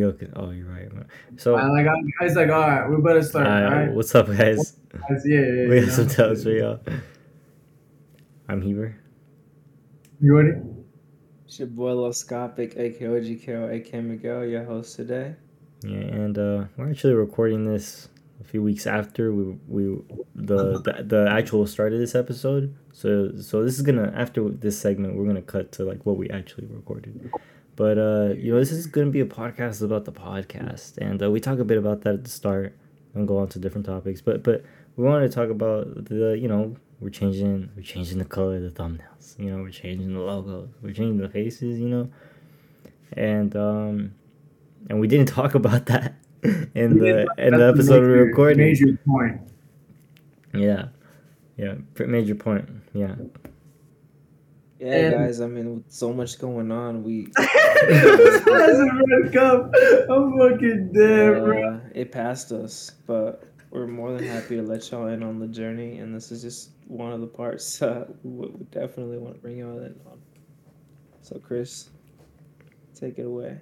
Okay. Oh, you're right. Man. So I like I was like, all right, we better start. all right, what's up, guys? Guys, yeah, yeah, yeah, We you got some know. tells for y'all. I'm Heber. You ready? It's your boy Lil Scopic, aka OGKO, aka Miguel, your host today. Yeah, and uh, we're actually recording this a few weeks after we we the, the the actual start of this episode. So so this is gonna after this segment we're gonna cut to like what we actually recorded. But uh, you know this is gonna be a podcast about the podcast, and uh, we talk a bit about that at the start and go on to different topics. But but we wanted to talk about the you know we're changing we're changing the color of the thumbnails. You know we're changing the logos. We're changing the faces. You know, and um and we didn't talk about that in the in the episode we recorded. Major point. Yeah, yeah, major point. Yeah, Yeah, And- guys, I mean, with so much going on, we That's a red cup. I'm fucking dead, bro. uh, it passed us, but we're more than happy to let y'all in on the journey, and this is just one of the parts uh, we we definitely want to bring y'all in on. So, Chris, take it away.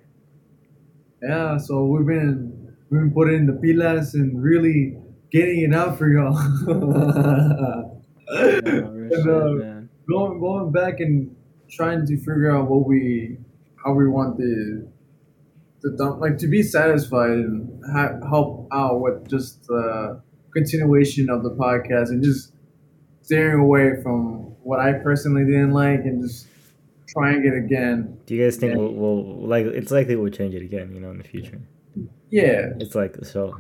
Yeah, so we've been we've been putting the pilas and really getting it out for y'all. Yeah, real And, shit, man. going going back and trying to figure out what we how we want the the dump like to be satisfied and ha- help out with just the continuation of the podcast and just steering away from what I personally didn't like and just trying it again. do you guys think we'll, we'll like? It's likely we'll change it again. You know, in the future. Yeah, It's like so.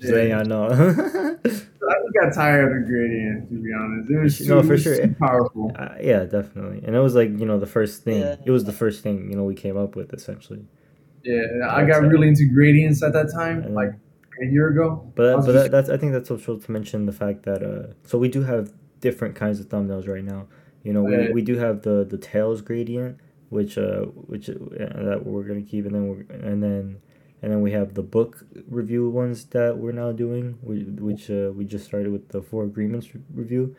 Yeah. letting y'all know. I just got tired of the gradient to be honest. It was too, No, for sure. too powerful. uh, yeah, definitely. And it was like you know the first thing. Yeah. It was the first thing you know we came up with essentially. Yeah, I got really into gradients at that time, And- like a year ago. But I that, but just- that, that's I think that's also to mention the fact that uh so we do have different kinds of thumbnails right now. You know we, we do have the the tails gradient which uh which uh, that we're gonna keep and then we're and then and then we have the book review ones that we're now doing which uh, we just started with the four agreements re- review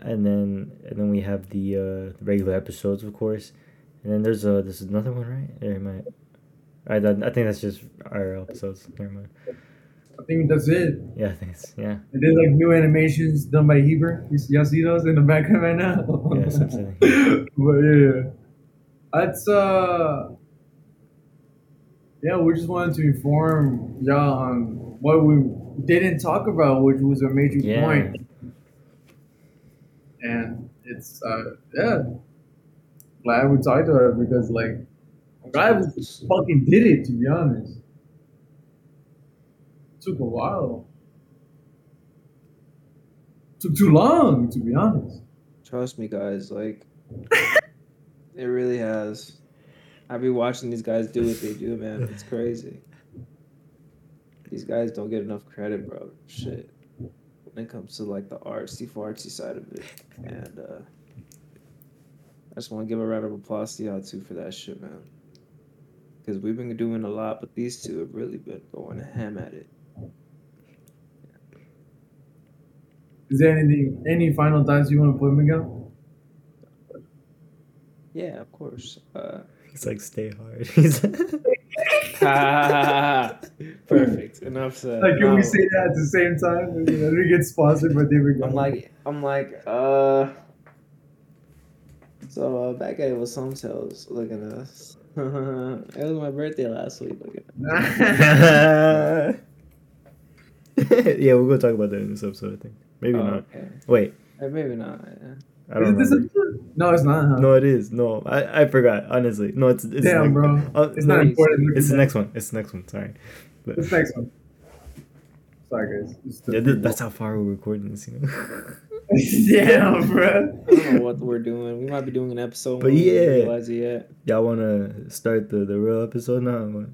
and then and then we have the uh the regular episodes of course and then there's uh there's another one right there might I, I think that's just our episodes never mind I think that's it. yeah I think it's yeah And there's like new animations done by Heber. Y'all see those in the background right now? Yes, I'm seeing. but yeah, that's uh, yeah. We just wanted to inform y'all on what we didn't talk about, which was a major Yeah. point. And it's uh, yeah, glad we talked about it because like, I'm glad we fucking did it. To be honest, took a while. Took too long, to be honest. Trust me, guys. Like, it really has. I be watching these guys do what they do, man. It's crazy. These guys don't get enough credit, bro. Shit. When it comes to like the artsy fartsy side of it, and uh, I just want to give a round of applause to y'all too for that shit, man. Because we've been doing a lot, but these two have really been going ham at it. Is there anything, any final thoughts you want to put, Miguel? Yeah, of course. Uh, He's like, stay hard. He's perfect. Enough said. Like, can No. we say that at the same time? And then we get sponsored by David I'm like, I'm like, uh. So uh, back at it with some tales. Look at us. it was my birthday last week. Look at yeah, we'll go talk about that in this episode. I think maybe oh, not. Okay. Wait, Eh, maybe not. Yeah. I don't Is this remember. no, it's not. Huh? No, it is. No, I, I forgot. Honestly, no, it's it's Damn, next- bro. Oh, It's no, not important. It's the next one. It's the next one. Sorry. But, This next one. Sorry, guys. Yeah, th- that's how far we're recording this. You know. Damn, bro. I don't know what we're doing. We might be doing an episode. But yeah. it yet. Y'all want to start the the real episode now? or?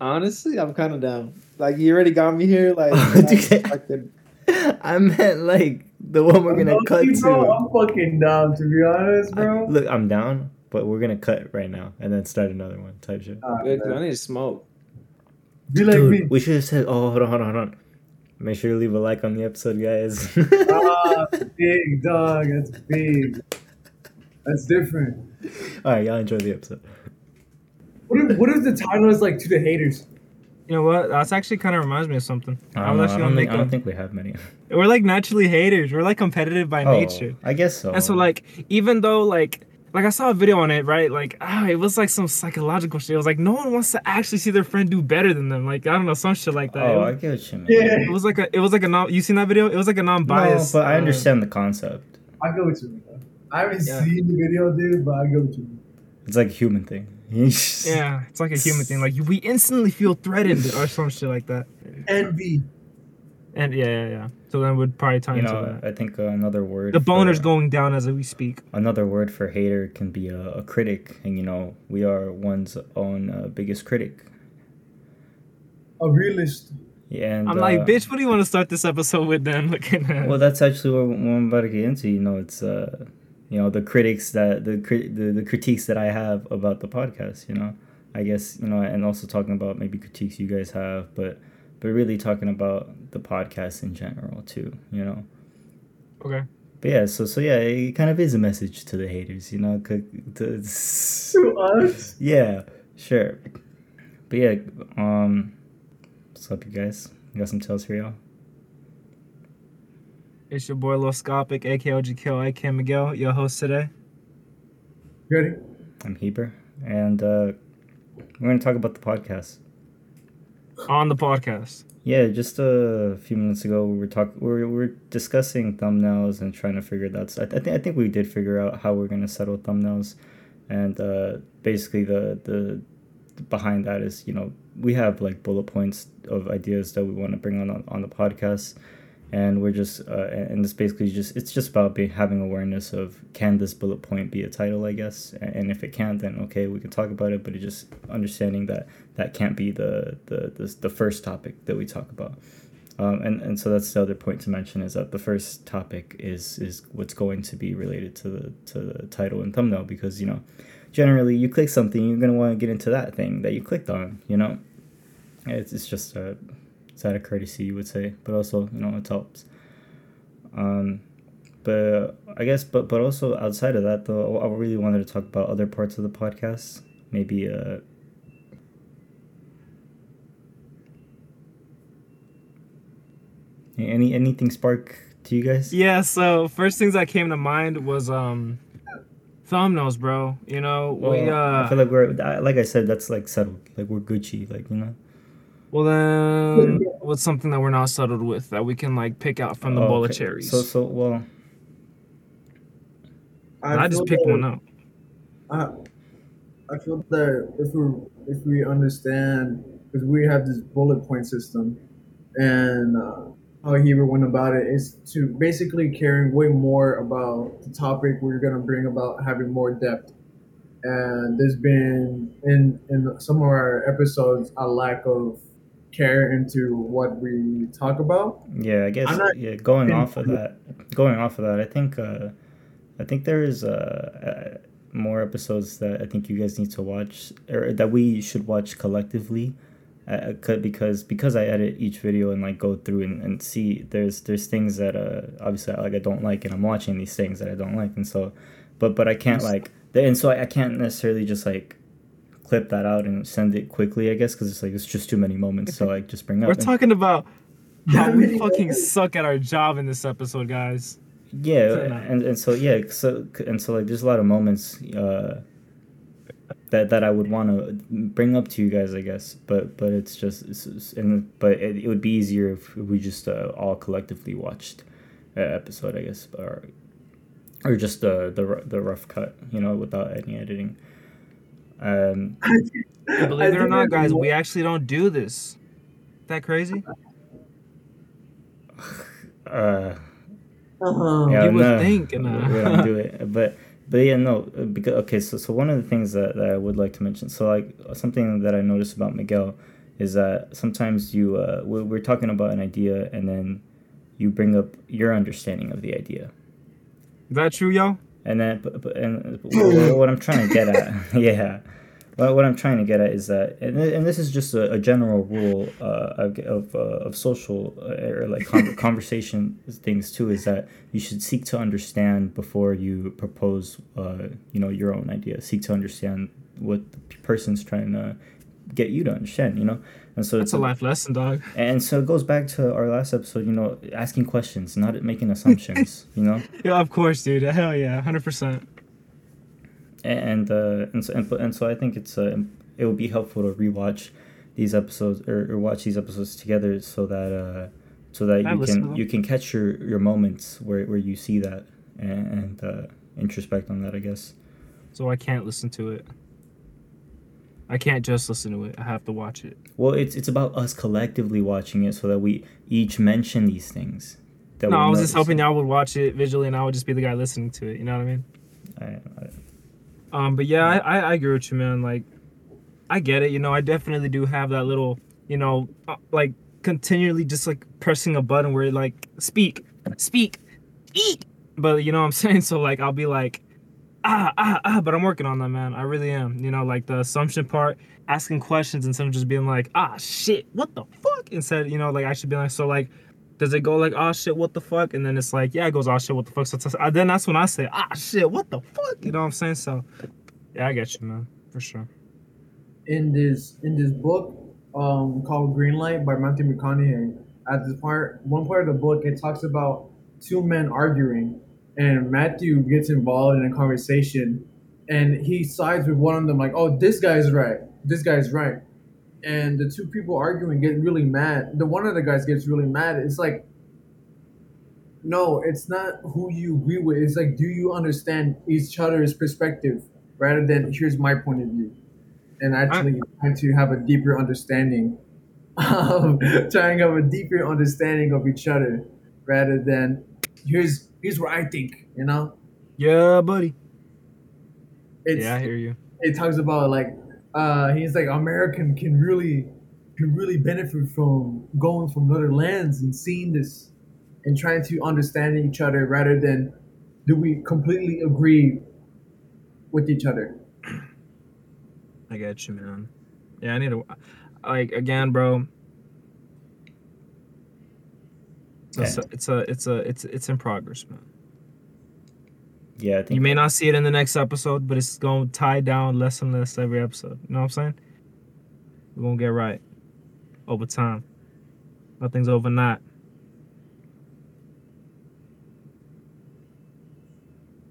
Honestly, I'm kind of down. Like you already got me here. Like, dude. like the, I meant like the one we're gonna cut Honestly, bro, to. I'm fucking down, to be honest, I- bro. look, I'm down, but we're gonna cut right now and then start another one type shit. Ah, Good, 'cause I need to smoke. Be like Dude, me. we should have said. Oh, hold on, hold on, hold on. Make sure you leave a like on the episode, guys. Ah, big dog. That's big. That's different. All right, y'all enjoy the episode. What if, what if the title is like to the haters? You know what? That's actually kind of reminds me of something. I I, don't, know, I, actually don't gonna think, I don't think we have many. We're like naturally haters. We're like competitive by Oh, nature. I guess so. And so like even though like like I saw a video on it, right? Like ah, it was like some psychological shit. It was like no one wants to actually see their friend do better than them. Like I don't know, some shit like that. oh, it, I was, get what you mean. Yeah. it was like a it was like a non you seen that video? It was like a non-biased. No, but I uh, understand the concept. I go with you. man. I haven't Yeah. seen the video, dude, but I go with you. mean. It's like a human thing. Yeah, it's like a human thing. Like we instantly feel threatened or some shit like that. Envy. And yeah, yeah, yeah. So then we'd probably tie You into know, that. I think uh, another word. The boner's for- going down as we speak. Another word for hater can be a, a critic, and you know we are one's own uh, biggest critic. A realist. Yeah, and I'm like, uh, bitch, what do you want to start this episode with then? Looking at Well, that's actually what, what I'm about to get into. You know, it's uh, you know, the critics that the the, the critiques that I have about the podcast. You know, I guess you know, and also talking about maybe critiques you guys have, but but really talking about the podcast in general too. You know. Okay. But yeah, so so yeah, it kind of is a message to the haters, you know. the- To us? yeah, sure. But yeah, um, what's up, you guys? You got some tales for y'all? It's your boy Lil Scopic, aka OGKO, aka Miguel, your host today. Ready? I'm Heber, and uh, we're gonna talk about the podcast. On the podcast. Yeah, just a few minutes ago, we were talking. We were, we were discussing thumbnails and trying to figure that. I, I think I think we did figure out how we're gonna settle thumbnails, and uh, basically the the behind that is you know we have like bullet points of ideas that we want to bring on on, on the podcast, and we're just uh, and it's basically just it's just about be, having awareness of can this bullet point be a title I guess, and, if it can't then okay we can talk about it, but it just understanding that that can't be the the the, the first topic that we talk about. Um, and, and so that's the other point to mention is that the first topic is is what's going to be related to the to the title and thumbnail because you know generally you click something you're gonna want to get into that thing that you clicked on you know it's, it's just a it's out of courtesy you would say but also you know it helps um but I guess but but also outside of that though I really wanted to talk about other parts of the podcast maybe uh any anything spark to you guys Yeah, so first things that came to mind was um thumbnails, bro. You know, we Well, I uh feel like we're like I said, that's like settled. Like we're Gucci, like you know. Well then what's something that we're not settled with that we can like pick out from the Oh, bowl of cherries. So so well, I, just feel picked one up. I, I feel that if we if we understand because we have this bullet point system, and uh, how Heber went about it is to basically caring way more about the topic we're gonna bring about having more depth. And there's been in in some of our episodes a lack of care into what we talk about. yeah, I guess not- yeah. Going off of that, going off of that, I think uh, I think there is uh, uh, more episodes that I think you guys need to watch or that we should watch collectively. Uh, because because I edit each video and like go through and, and see there's there's things that uh obviously like I don't like and I'm watching these things that I don't like and so but but I can't like and so I, I can't necessarily just like clip that out and send it quickly I guess because it's like it's just too many moments to like just bring up We're And- talking about how How we fucking suck at our job in this episode, guys. yeah Fair and, and so yeah so and so like there's a lot of moments uh that that I would want to bring up to you guys I guess but but it's just it's, it's- and but it, it would be easier if we just uh, all collectively watched an episode I guess or or just the the the rough cut you know without any editing um Believe it or not, guys, we actually don't do this. That crazy? uh Uh-huh. Yeah, You would no, think, we we don't do it, but but yeah, no, because okay, so so one of the things that, that I would like to mention, so like something that I noticed about Miguel is that sometimes you uh we're, we're talking about an idea and then you bring up your understanding of the idea, Is that true, y'all? And then but, but, and what what I'm trying to get at, yeah. What, what I'm trying to get at is that, and, and this is just a, a general rule uh, of of, uh, of social uh, or like con- conversation things too, is that you should seek to understand before you propose, uh, you know, your own idea. Seek to understand what the person's trying to get you to understand. You know, and so it's a life lesson, dog. and so it goes back to our last episode. You know, asking questions, not making assumptions. you know. Yeah, of course, dude. Hell yeah, hundred percent. and uh, and so and, and so I think it's uh, it would be helpful to rewatch these episodes or, or watch these episodes together so that uh, so that I you can them. you can catch your, your moments where, where you see that and, and uh, introspect on that I guess. So I can't listen to it. I can't just listen to it. I have to watch it. Well, it's it's about us collectively watching it so that we each mention these things. That No, I was just hoping y'all would watch it visually, and I would just be the guy listening to it. You know what I mean? I, I, Um, but yeah, I, I, I agree with you, man. Like, I get it. You know, I definitely do have that little, you know, uh, like continually just like pressing a button where it, like speak, speak, eat. But you know what I'm saying? So like, I'll be like, ah, ah, ah. But I'm working on that, man. I really am. You know, like the assumption part, asking questions instead of just being like, ah, shit, what the fuck? Instead, you know, like actually being like, so like. Does it go like, oh shit, what the fuck? And then it's like, yeah, it goes, oh shit, what the fuck? So, then that's when I say, ah shit, what the fuck? You know what I'm saying? So, yeah, I get you, man, for sure. in this in this book um, called Green Light by Matthew McConaughey. At this part, one part of the book, it talks about two men arguing, and Matthew gets involved in a conversation, and he sides with one of them, like, "Oh, this guy's right. This guy's right." And the two people arguing get really mad. The one of the guys gets really mad. It's like, no, it's not who you agree with. It's like, do you understand each other's perspective rather than here's my point of view and actually trying to have a deeper understanding um, trying to have a deeper understanding of each other rather than here's here's what I think, you know? Yeah, buddy. It's yeah, I hear you. it talks about like uh he's like American can really can really benefit from going from other lands and seeing this and trying to understand each other rather than do we completely agree with each other. I get you, man. Yeah, I need to, like, again, bro. It's a, it's a, it's a, it's, it's in progress, man. yeah, I think You may not see it in the next episode, but it's gonna tie down less and less every episode. You know what I'm saying? We're gonna get right over time. Nothing's overnight.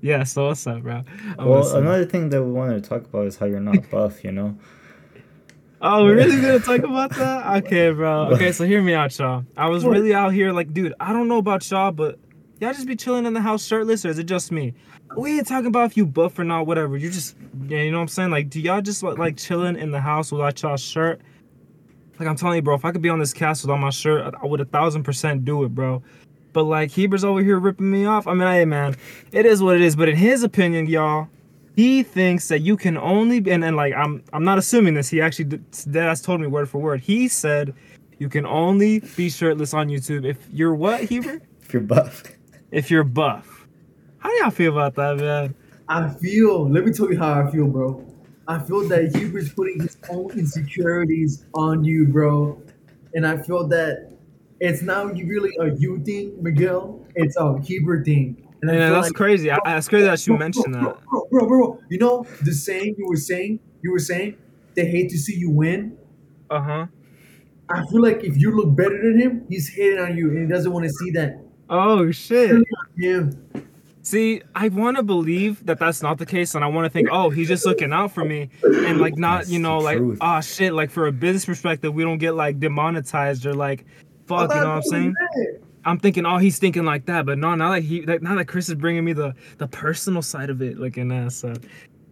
Yeah, so what's up, bro? I'm Well, another thing that we wanted to talk about is how you're not buff. You know. Oh, we're really gonna talk about that? Okay, bro. Okay, so hear me out, y'all. I was really out here, like, dude, I don't know about y'all, but y'all just be chilling in the house shirtless, or is it just me? We ain't talking about if you buff or not, whatever. You just, yeah, you know what I'm saying? Like, do y'all just like, chilling in the house without y'all shirt? Like, I'm telling you, bro, if I could be on this cast without my shirt, I- I would a thousand percent do it, bro. But like, Heber's over here ripping me off. I mean, hey, man, it is what it is. But in his opinion, y'all, he thinks that you can only be, and, and like I'm I'm not assuming this. He actually did, that's told me word for word. He said you can only be shirtless on YouTube if you're what, Heber? If you're buff. if you're buff. How do y'all feel about that, man? I feel. Let me tell you how I feel, bro. I feel that Heber's putting his own insecurities on you, bro, and I feel that it's not really a you thing, Miguel. It's a Huber thing. And Yeah, that's like- crazy. I, that's crazy that you Bro, mentioned bro, that. Bro, bro, bro, bro, you know the saying you were saying. You were saying they hate to see you win. Uh huh. I feel like if you look better than him, he's hating on you, and he doesn't want to see that. Oh shit. Him. See, I want to believe that that's not the case, and I want to think, oh, he's just looking out for me, and like not, That's you know, like, truth. ah, shit, like for a business perspective, we don't get like demonetized or like, fuck, you know what I'm saying? I'm thinking, oh, he's thinking like that, but no, now that he, like, now that Chris is bringing me the the personal side of it, like in that. So,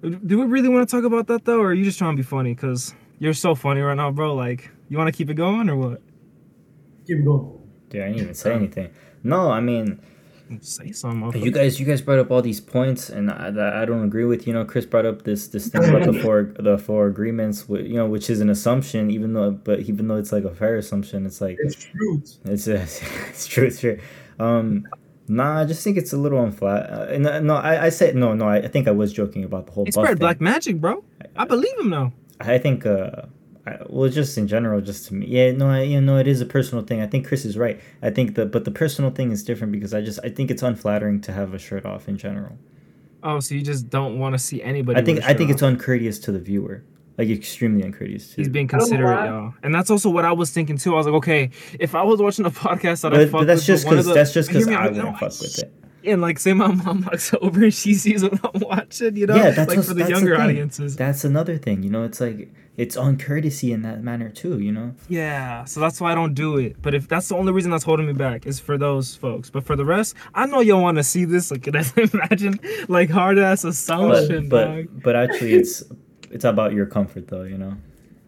do we really want to talk about that though, or are you just trying to be funny? Cause you're so funny right now, bro. Like, you want to keep it going or what? Keep going. Dude, I didn't even say anything. No, I mean, Say something. you guys, you guys brought up all these points, and I, I don't agree with. You know, Chris brought up this this thing about the four the four agreements, whi- you know, which is an assumption, even though, but even though it's like a fair assumption, it's like It's truth. it's it's true, it's true. Um, nah, I just think it's a little unflat. Uh, and, uh, no, I I said no, no. I, I think I was joking about the whole. He spread thing. black magic, bro. I believe him now. I think uh I, well just in general just to me yeah no I, you know it is a personal thing I think Chris is right I think the but the personal thing is different because I just I think it's unflattering to have a shirt off in general Oh, so you just don't want to see anybody? I think with a I shirt think it's uncourteous to the viewer, like extremely uncourteous. Too. He's being I don't know considerate, why. y'all, and that's also what I was thinking too. I was like, okay, if I was watching a podcast that I but, fuck but that's with, just one of because the- that's just because me I out, wouldn't fuck with it. And like, say my mom walks over and she sees what I'm watching, you know, yeah, that's like what's- for the that's younger audiences. That's another thing, you know. It's like it's uncourtesy in that manner too, you know. Yeah, so that's why I don't do it. But if that's the only reason that's holding me back is for those folks. But for the rest, I know y'all want to see this. Like, can I imagine like hard ass assumption, But dog? but but actually, it's it's about your comfort though, you know.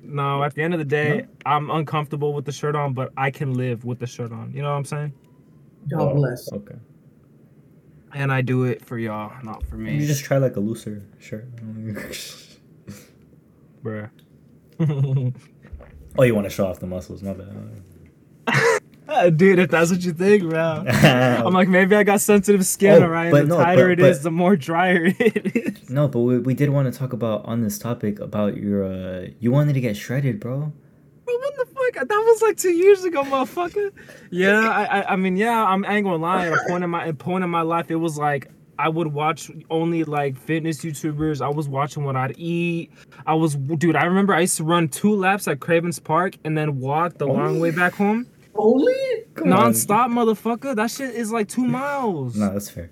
No, at the end of the day, I'm uncomfortable with the shirt on, but I can live with the shirt on. You know what I'm saying? God Oh, bless. Okay. And I do it for y'all, not for me. You just try like a looser shirt. bruh. oh, you want to show off the muscles? My bad. Uh, Dude, if that's what you think, bro. I'm like, maybe I got sensitive skin, Oh, alright? but The no, tighter but- it is, but- the more drier it is. no, but we, we did want to talk about on this topic about your uh you wanted to get shredded, bro. Bro, what the fuck? That was like two years ago, motherfucker. Yeah, I, I, I mean, yeah, I'm I ain't gonna lie. At a point in my, at point in my life, it was like I would watch only like fitness YouTubers. I was watching what I'd eat. I was, dude. I remember I used to run two laps at Cravens Park and then walk the long way back home, Only? Come on. non-stop, motherfucker. That shit is like two miles. No, that's fair.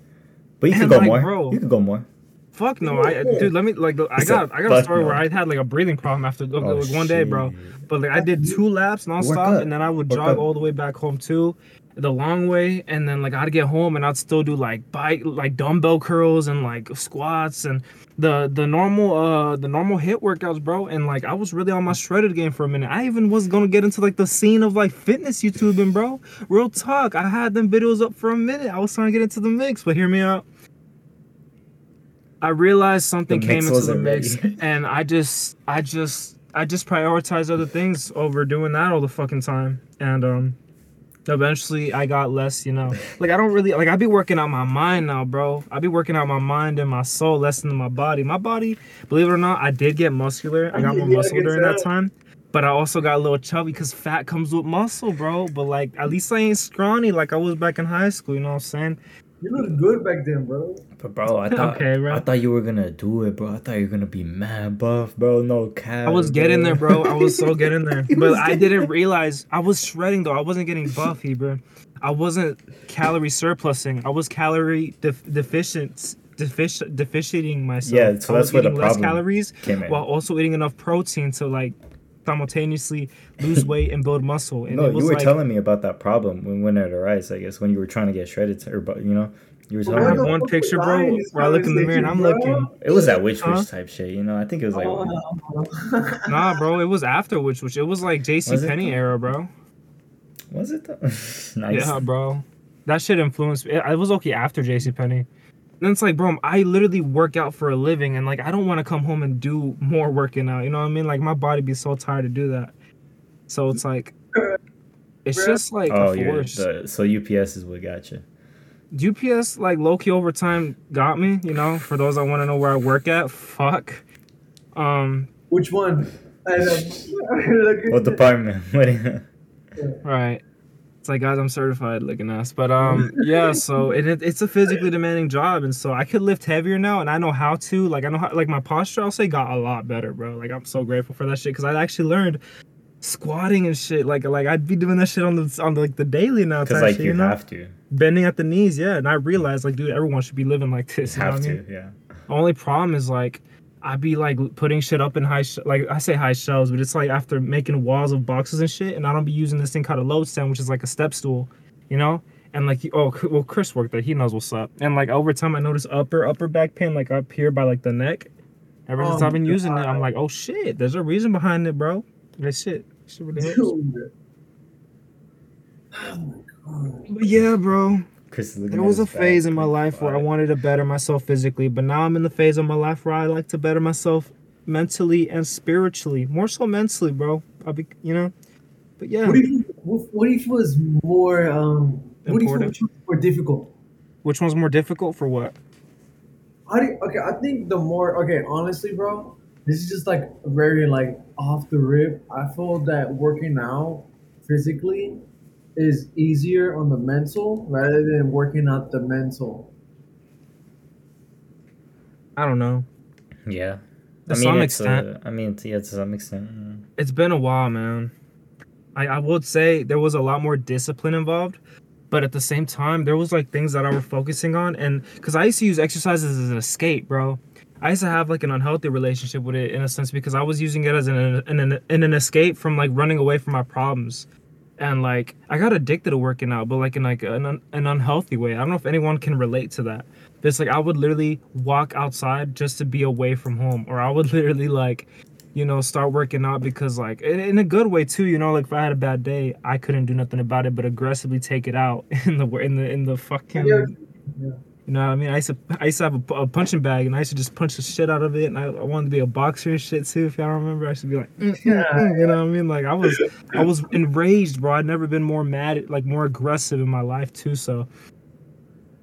But you could go like, more. bro- You could go more. Fuck no, I dude. Let me like. I got I got a story where. I had like a breathing problem after like, Oh, like, one day, bro. But like I did two laps nonstop, and then I would jog all the way back home too, the long way, and then like I'd get home and I'd still do like bike, like dumbbell curls and like squats and the the normal uh the normal HIIT workouts, bro. And like I was really on my shredded game for a minute. I even was gonna get into like the scene of like fitness YouTubing, bro. Real talk, I had them videos up for a minute. I was trying to get into the mix, but hear me out. I realized something came into the mix, and I just, I just, I just prioritized other things over doing that all the fucking time, and um, eventually I got less, you know, like I don't really like I be working out my mind now, bro. I be working out my mind and my soul less than my body. My body, believe it or not, I did get muscular. I got more muscle during that time. But I also got a little chubby because fat comes with muscle, bro. But like, at least I ain't scrawny like I was back in high school. You know what I'm saying? You look good back then, bro. But bro, I thought Okay, bro. I thought you were gonna do it, bro. I thought you were gonna be mad buff, bro. No cap. I was getting there, bro. I was so getting there. But I didn't realize I was shredding though. I wasn't getting buffy, bro. I wasn't calorie surplusing. I was calorie def- deficient, defic- deficiating myself. Yeah, so I that's where the eating less problem calories Came in. while also eating enough protein to like simultaneously lose weight and build muscle. And no, it was you were like, telling me about that problem when when it arose. I guess when you were trying to get shredded, or but you know, you were I telling have me. the one picture, bro, I in this where I look in the mirror and I'm bro? looking. It was that witch Huh? witch type shit, you know. I think it was like. Oh. Nah, bro, it was after which, which it was like J.C. Was it Penney era, bro. Was it though? nice. Yeah, bro. That shit influenced me. I was okay after JC Penney. Then it's like, bro, I literally work out for a living and like I don't want to come home and do more working out. You know what I mean? Like my body be so tired to do that. So it's like it's just like Oh, a you're force. the, so UPS is what got you. UPS like low key overtime got me, you know, for those that want to know where I work at. Fuck. Um, Which one? I don't- What department? What? do you- Right. It's like guys, I'm certified looking ass. But um yeah, so it, it it's a physically demanding job and so I could lift heavier now and I know how to. Like I know how like my posture I'll say got a lot better, bro. Like I'm so grateful for that shit cuz I actually learned squatting and shit. Like like I'd be doing that shit on the on the, like the daily now Because like shit, you you know? have to, Bending at the knees, yeah. And I realized like dude, everyone should be living like this, you have I to, mean? yeah. The only problem is like I be like putting shit up in high sh- like I say high shelves, but it's like after making walls of boxes and shit, and I don't be using this thing called a load stand, which is like a step stool, you know. And like oh well, Chris worked there, he knows what's up. And like over time, I noticed upper upper back pain like up here by like the neck. Ever since Oh I've been oh my using it, I'm like oh shit, there's a reason behind it, bro. That shit, shit really helps. Dude. Oh my god. But yeah, bro. Chris is looking There was a his back, phase in my life where I wanted to better myself physically, but now I'm in the phase of my life where I like to better myself mentally and spiritually. More so mentally, bro. I'll be, you know. But yeah, What do you what, what do you feel is more um what do you feel Important. is more difficult? which one's more difficult for what? How do you, okay, I think the more okay, honestly, bro, this is just like very like off the rip. I feel that working out physically is easier on the mental rather than working out the mental. I don't know. Yeah. To I mean, some extent, uh, I mean, yeah, to some extent. it's been a while, man. I, I would say there was a lot more discipline involved, but at the same time, there was like things that I were focusing on, and because I used to use exercises as an escape, bro. I used to have like an unhealthy relationship with it in a sense because I was using it as an an, an, an escape from like running away from my problems, and like I got addicted to working out, but like in like an an unhealthy way. I don't know if anyone can relate to that. This like I would literally walk outside just to be away from home, or I would literally like you know, start working out because like in, in a good way too, you know, like if I had a bad day, I couldn't do nothing about it, but aggressively take it out in the in the in the fucking. Yeah. You know what I mean? I used to I used to have a, a punching bag and I used to just punch the shit out of it, and I, I wanted to be a boxer and shit too. If y'all remember, I to be like, mm, mm, mm, you know what I mean? Like I was I was enraged, bro. I'd never been more mad, like more aggressive in my life too. So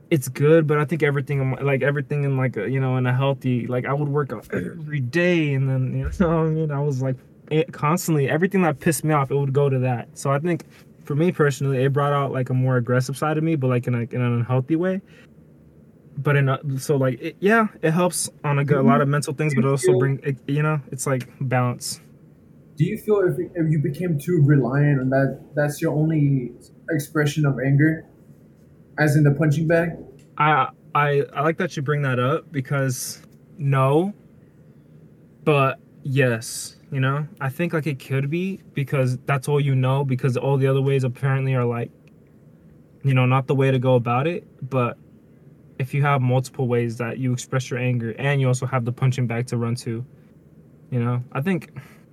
it's good, but I think everything, like everything in like a, you know in a healthy, like I would work out every day, and then you know what I mean. I was like it, constantly everything that pissed me off, it would go to that. So I think for me personally, it brought out like a more aggressive side of me, but like in, a, in an unhealthy way. But in a, so like it, yeah, it helps on a, good, a lot of mental things, but it also bring it, you know it's like balance. Do you feel if, if you became too reliant on that, that's your only expression of anger, as in the punching bag? I I I like that you bring that up because no, but yes, you know I think like it could be because that's all you know because all the other ways apparently are like, you know, not the way to go about it. But if you have multiple ways that you express your anger and you also have the punching bag to run to, you know, I think.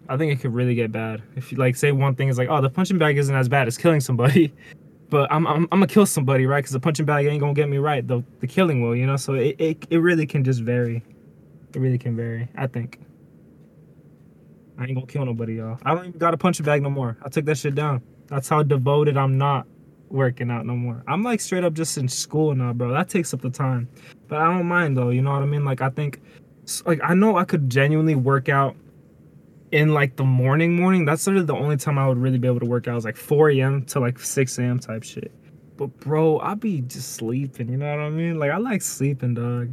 I think it could really get bad if you like say one thing is like, oh, the punching bag isn't as bad as killing somebody, but I'm I'm, I'm gonna kill somebody, right? Because the punching bag ain't gonna get me right. The the killing will, you know. So it, it it really can just vary. It really can vary. I think. I ain't gonna kill nobody, y'all. I don't even got a punching bag no more. I took that shit down. That's how devoted I'm not working out no more. I'm like straight up just in school now, bro. That takes up the time, but I don't mind though. You know what I mean? Like I think, like I know I could genuinely work out in like the morning morning that's sort of the only time i would really be able to work out is like 4 a.m to like 6 a.m type shit but bro i be just sleeping you know what i mean like i like sleeping dog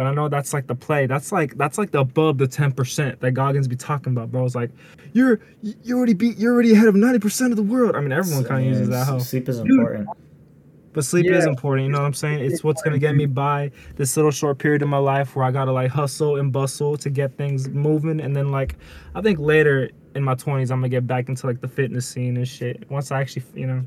but i know that's like the play. That's like that's like the above the 10% that goggins be talking about bro. It's like you're you already beat you're already ahead of 90% of the world. I mean everyone kind of uses that hoe. Sleep is important. but sleep is important, you know what I'm saying? It's what's gonna get me by this little short period of my life where I gotta like hustle and bustle to get things moving, and then like I think later in my 20s I'm gonna get back into like the fitness scene and shit. Once I actually, you know,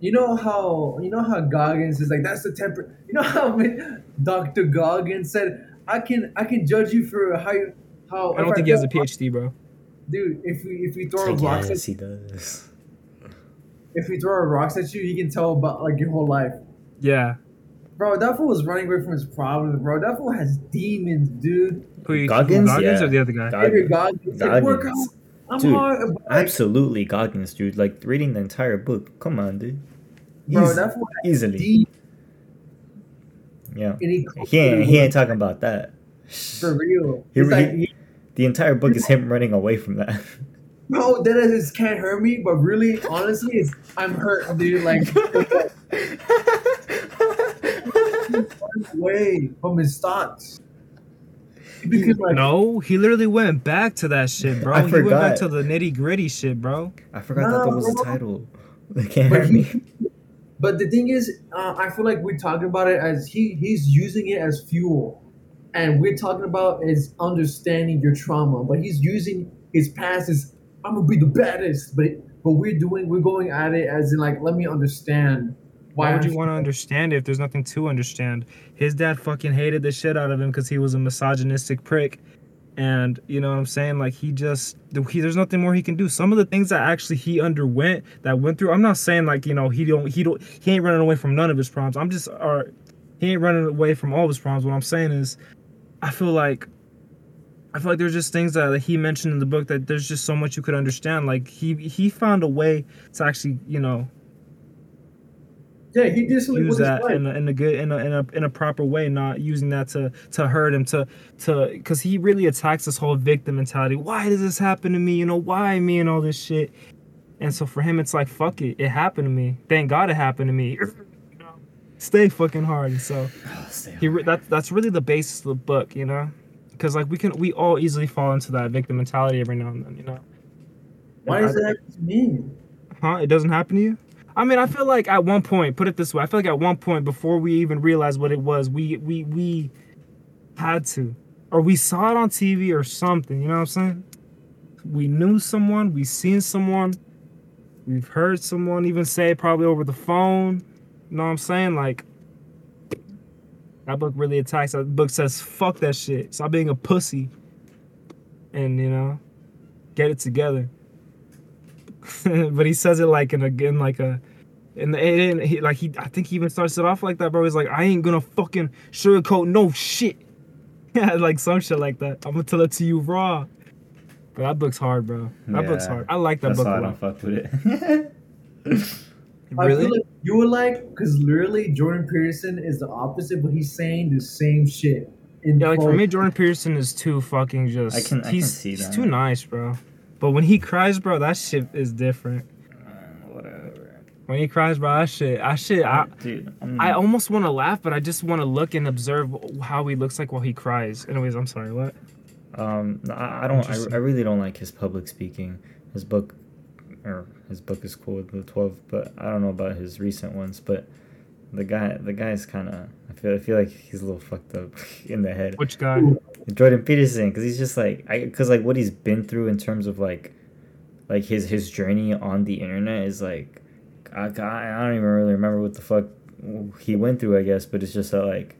You know how you know how Goggins is like that's the temper. You know how Dr. Goggins said I can I can judge you for how you how. I don't if think he has a PhD, bro. Dude, if we if we throw like, rocks yes, at he does. if we throw rocks at you, he can tell about like your whole life. Yeah. Bro, that fool was running away from his problems, bro. That fool has demons, dude. Who you Goggins? Goggins Yeah. or the other guy? Gog- Every Goggins, like. Goggins. I'm Dude, hard, Absolutely, Goggins, dude. Like reading the entire book. Come on, dude. Bro, Easy- that fool easily. demons, Yeah. he, He ain't, he ain't talking about that. for real. He- He's he- like, he- The entire book is him running away from that. bro, that is can't hurt me, but really, honestly, it's, I'm hurt, dude. Like, away from his thoughts. Because like, No, he literally went back to that shit, bro. I he went back forgot. to the nitty gritty shit, bro. I forgot that that was the title. They can't But hurt he- me. But the thing is, uh, I feel like we're talking about it as he he's using it as fuel, and we're talking about is understanding your trauma. But he's using his past as I'm gonna be the baddest. But but we're doing we're going at it as in like let me understand Why would you want to understand it if there's nothing to understand? His dad fucking hated the shit out of him because he was a misogynistic prick. And you know what I'm saying? Like he just he, there's nothing more he can do. Some of the things that actually he underwent, that went through. I'm not saying like you know he don't he don't he ain't running away from none of his problems. I'm just or he ain't running away from all his problems. What I'm saying is, I feel like I feel like there's just things that he mentioned in the book that there's just so much you could understand. Like he he found a way to actually you know Yeah, he did something use with that life. in a, in a good in a, in a in a proper way, not using that to to hurt him to to because he really attacks this whole victim mentality. Why does this happen to me? You know why me and all this shit. And so for him, it's like fuck it, it happened to me. Thank God it happened to me. You know? Stay fucking hard. And so Stay he re- that that's really the basis of the book, you know. because like we can we all easily fall into that victim mentality every now and then, you know. Why does that happen to me? Huh? It doesn't happen to you? I mean, I feel like at one point, put it this way, I feel like at one point before we even realized what it was, we we we had to, or we saw it on TV or something. You know what I'm saying? We knew someone, we seen someone, we've heard someone even say probably over the phone. You know what I'm saying? Like that book really attacks. That book says, "Fuck that shit. Stop being a pussy," and you know, get it together. but he says it like in again like a and and he like he I think he even starts it off like that, bro. He's like, I ain't gonna fucking sugarcoat no shit. Yeah, like some shit like that. I'm gonna tell it to you raw. But that book's hard, bro. That book's hard. I like that That's book why I don't fuck with it. I Really? feel like you were like, because literally Jordan Peterson is the opposite, but he's saying the same shit. In Yeah, like for me, Jordan Peterson is too fucking just. I can- I can he's, see he's too nice, bro. But when he cries, bro, that shit is different. When he cries, bro, that shit, that shit, I, Dude, I'm, I almost want to laugh, but I just want to look and observe how he looks like while he cries. Anyways, I'm sorry. What? Um, I, I don't. I, I really don't like his public speaking. His book, or his book is cool, with the twelve. But I don't know about his recent ones. But the guy, the guy's kind of. I feel. I feel like he's a little fucked up in the head. Which guy? Jordan Peterson, because he's just like, I, because like what he's been through in terms of like, like his his journey on the internet is like, I, I I don't even really remember what the fuck he went through. I guess, but it's just that like,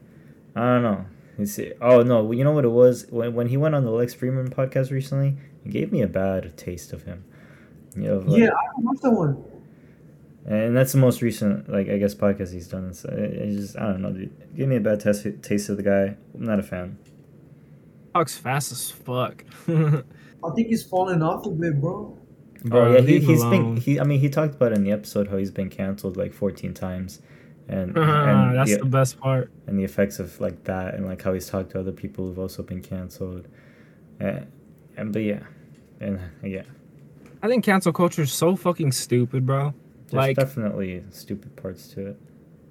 I don't know. It's, oh no, you know what it was when when he went on the Lex Fridman podcast recently. It gave me a bad taste of him. You know, like, yeah, I watched that one. and that's the most recent, like I guess, podcast he's done. So it, it just I don't know, dude. It gave me a bad taste taste of the guy. I'm not a fan. Talks fast as fuck. I think he's falling off a bit, bro. Bro, Uh, yeah, he, he's been he. I mean, he talked about in the episode how he's been canceled like 14 times, and Uh, and that's the, the best part. and the effects of like that, and like how he's talked to other people who've also been canceled, and, and but yeah, and yeah, I think cancel culture is so fucking stupid, bro. there's Like, definitely stupid parts to it,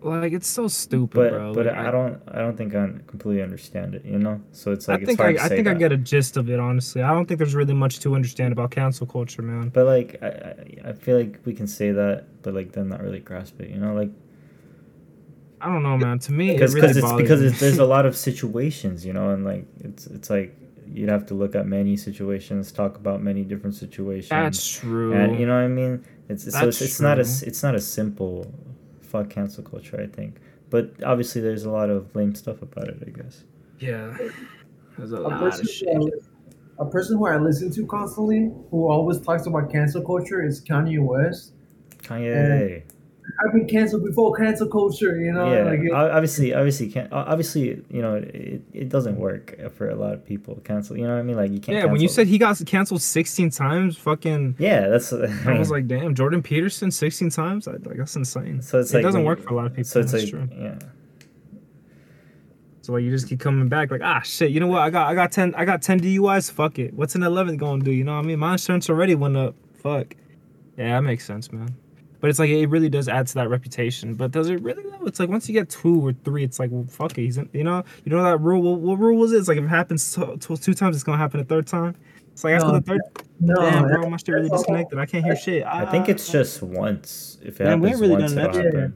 like it's so stupid, but bro. but Like, I don't I don't think I completely understand it, you know. So it's like I think it's hard I, I think I get a gist of it. Honestly, I don't think there's really much to understand about cancel culture, man. But like I, I feel like we can say that, but like then not really grasp it, you know, like I don't know, man. To me, it because really it's because it's, there's a lot of situations, you know, and like it's it's like you'd have to look at many situations, talk about many different situations. That's true. and you know what I mean. It's so it's, it's not a it's not a simple fuck cancel culture, I think. But obviously, there's a lot of lame stuff about it, I guess. yeah, there's a A lot person, of shit. who I, a person who I listen to constantly, who always talks about cancel culture, is Kanye West. Kanye, I've been canceled before cancel culture, you know. yeah, Like, it- obviously, obviously, can't obviously, you know, it, it doesn't work for a lot of people. Cancel, you know what I mean? Like you can't. Yeah, when you said he got canceled 16 times, fucking, yeah, that's. I, I was like, damn, Jordan Peterson 16 times? I, like that's insane. so it's like it like doesn't work for a lot of people. So it's that's like, true. yeah. So like you just keep coming back, like ah shit. You know what? I got I got 10 I got 10 DUIs. Fuck it. What's an 11th gonna do? You know what I mean? My insurance already went up. Fuck. Yeah, that makes sense, man. But it's like it really does add to that reputation. But does it really though? It's like once you get two or three, it's like well, fuck it. He's in, you know you know that rule. What, what rule was it? It's like if it happens to, to, two times, it's gonna happen a third time. It's like after No, the third, no, damn, bro, my shit really that's a whole- disconnected. I can't hear shit. I think Ah. it's just once. If it Man, happens really once, done it'll that yet. happen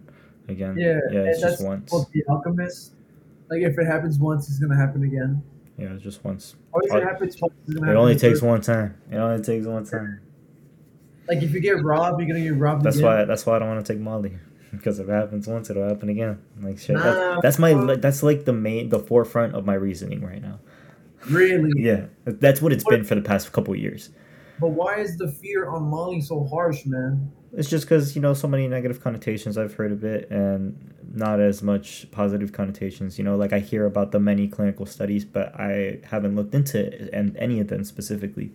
again. yeah, yeah, it's just once. The Alchemist. Like if it happens once, it's gonna happen again. Yeah, it's just once. Or if it happens twice, it's gonna It happen. only takes one time. It only takes one time. Like if you get robbed, you're gonna get robbed That's again. why. That's why I don't want to take Molly. Because if it happens once, it'll happen again. Like shit. Nah, that's, that's my. That's like the main, the forefront of my reasoning right now. Really? Yeah, that's what it's been for the past couple years. But why is the fear on Molly so harsh, man? It's just because you know so many negative connotations I've heard of it, and not as much positive connotations. You know, like I hear about the many clinical studies, but I haven't looked into it, and any of them specifically.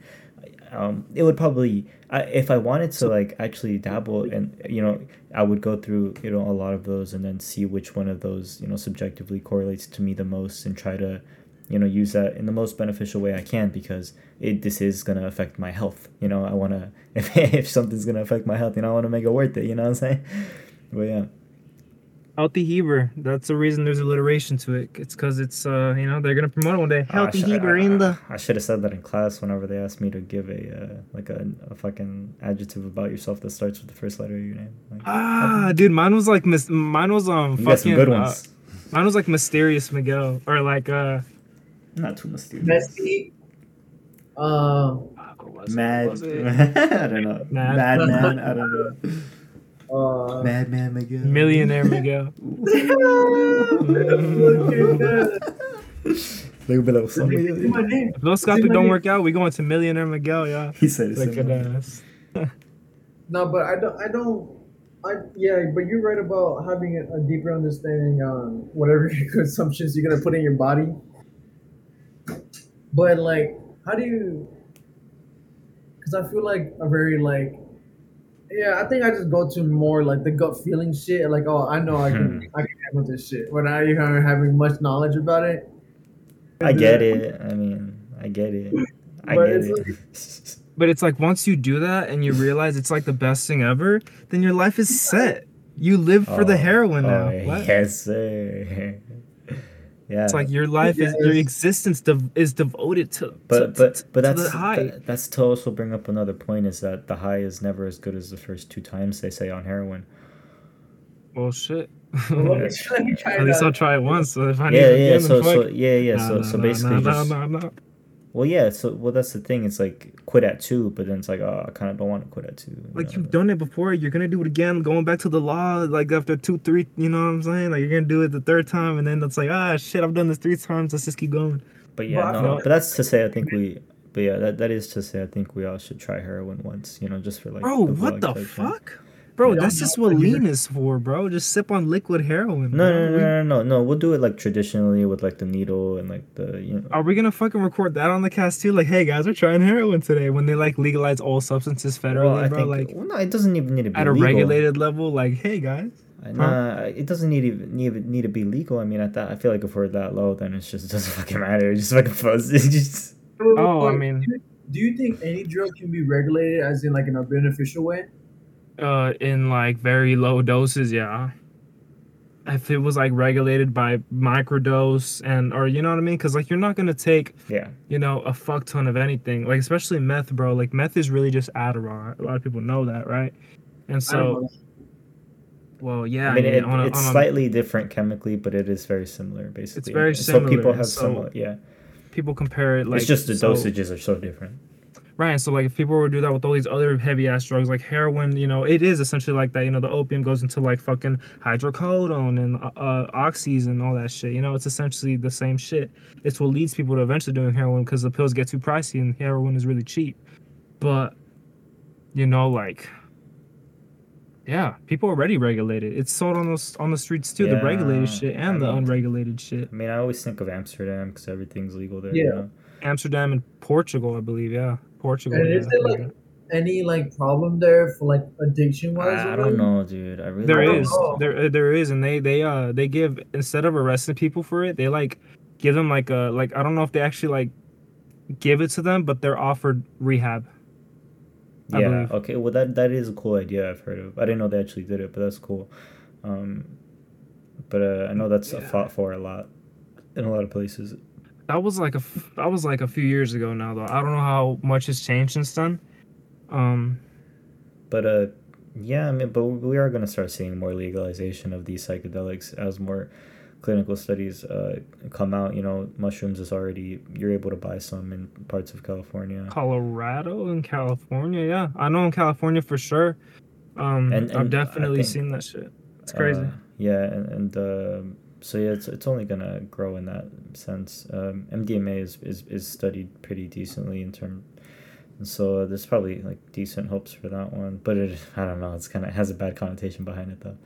Um, it would probably, I, if I wanted to, like actually dabble, and you know, I would go through you know a lot of those, and then see which one of those you know subjectively correlates to me the most, and try to you know use that in the most beneficial way I can because it this is gonna affect my health. You know, I wanna if if something's gonna affect my health, you know, I wanna make it worth it. You know what I'm saying? But yeah, Healthy Heber. That's the reason there's alliteration to it. It's because it's uh you know they're gonna promote it one day. Oh, I Healthy sh- Heber I, in the. I should have said that in class whenever they asked me to give a uh, like a, a fucking adjective about yourself that starts with the first letter of your name. Like, Ah, dude, mine was like mis- mine was um you got some fucking good uh, ones. mine was like mysterious Miguel or like uh Not too mysterious. Messy. Um. what? Mad. Was it? I don't know. Mad. Madman. I don't know. Uh, Madman Miguel. Millionaire Miguel. They would be like, "What's up, Say Miguel?" my name. If those Scotty Say my don't name. work out, we going to Millionaire Miguel, yeah. He said Like it. good ass. No, but I don't. I don't. I yeah, but you're right about having a, a deeper understanding on whatever consumptions you're gonna put in your body. But like, how do you? Because I feel like a very like, yeah, I think I just go to more like the gut feeling shit. Like, oh, I know I can, hmm. I can handle this shit. But now you're kind having much knowledge about it. I get it. I mean, I get it. I But get it's it. But it's like once you do that and you realize it's like the best thing ever, then your life is set. You live for the Oh, heroin oh, now. oh, What? yes, sir. Yeah. It's like your life is your existence dev- is devoted to. but to, but but to that's the high. that- that's to also bring up another point is that the high is never as good as the first two times they say on heroin. well, shit. Let me, let me try At least. I'll try it once. So if I need Yeah, it yeah. again, So then so fuck. yeah, yeah. Nah, so nah, so nah, basically nah, just nah, nah, nah. Well, yeah. So well, that's the thing. It's like quit at two, but then it's like oh, I kind of don't want to quit at two. you Like know? you've done it before, you're gonna do it again. Going back to the law, like after two, three, you know what I'm saying? Like you're gonna do it the third time, and then it's like ah shit, I've done this three times. Let's just keep going. But yeah, But no. But that's to say, I think we. But yeah, that, that is to say, I think we all should try heroin once. You know, just for like. Bro, what the fuck? Bro, that's just what lean is for, bro. Just sip on liquid heroin. No, no, no, We- no, no, no. We'll do it like traditionally with like the needle and like the you know. Are we gonna fucking record that on the cast too? Like, hey guys, we're trying heroin today when they like legalize all substances federally, Well, I bro. think like well, no, it doesn't even need to be at a regulated level. Like, hey guys, Nah, it doesn't need even need, need to be legal. I mean, at that, I feel like if we're that low, then it's just it doesn't fucking matter. It's just fucking fuzz. It's just Oh, I mean- do you think any drug can be regulated as in like in a beneficial way? Uh, in like very low doses, yeah. If it was like regulated by microdose and or you know what I mean, because like you're not gonna take yeah. you know a fuck ton of anything, like especially meth, bro. Like meth is really just Adderall. A lot of people know that, right? And so, well, yeah, I mean, it, on a- it's on a- slightly different chemically, but it is very similar, basically. It's very similar. So people have so- somewhat, yeah. people compare it like it's just the so- dosages are so different. Right. So like if people were to do that with all these other heavy ass drugs like heroin, you know, it is essentially like that. You know, the opium goes into like fucking hydrocodone and uh, uh, oxys and all that shit. You know, it's essentially the same shit. It's what leads people to eventually doing heroin because the pills get too pricey and heroin is really cheap. But you know, like yeah, people already regulated. It's sold on the on the streets too. the regulated shit and I the mean- unregulated shit. I mean, I always think of Amsterdam because everything's legal there. you Yeah. know? Amsterdam and Portugal, I believe. Yeah, Portugal. And yeah, is it, like, Any like problem there for like addiction wise? I, I don't know, dude. I really There don't is, know. there there is, and they they uh they give instead of arresting people for it, they like give them like a like I don't know if they actually like give it to them, but they're offered rehab. I Yeah. believe. Okay. Well, that that is a cool idea. I've heard of. I didn't know they actually did it, but that's cool. Um, but uh, I know that's Yeah. fought for a lot in a lot of places. That was like a that was like a few years ago now though. I don't know how much has changed since then. Um, But uh, yeah. I mean, but we are gonna start seeing more legalization of these psychedelics as more clinical studies uh, come out. You know, mushrooms is already you're able to buy some in parts of California. Colorado and California, yeah, I know in California for sure. Um, And- I've definitely think, seen that shit. It's crazy. Uh, yeah, and, and um so yeah, it's, it's only gonna grow in that sense. Um, MDMA is, is, is studied pretty decently in term, and so there's probably like decent hopes for that one. But it, I don't know, it's kind of has a bad connotation behind it though.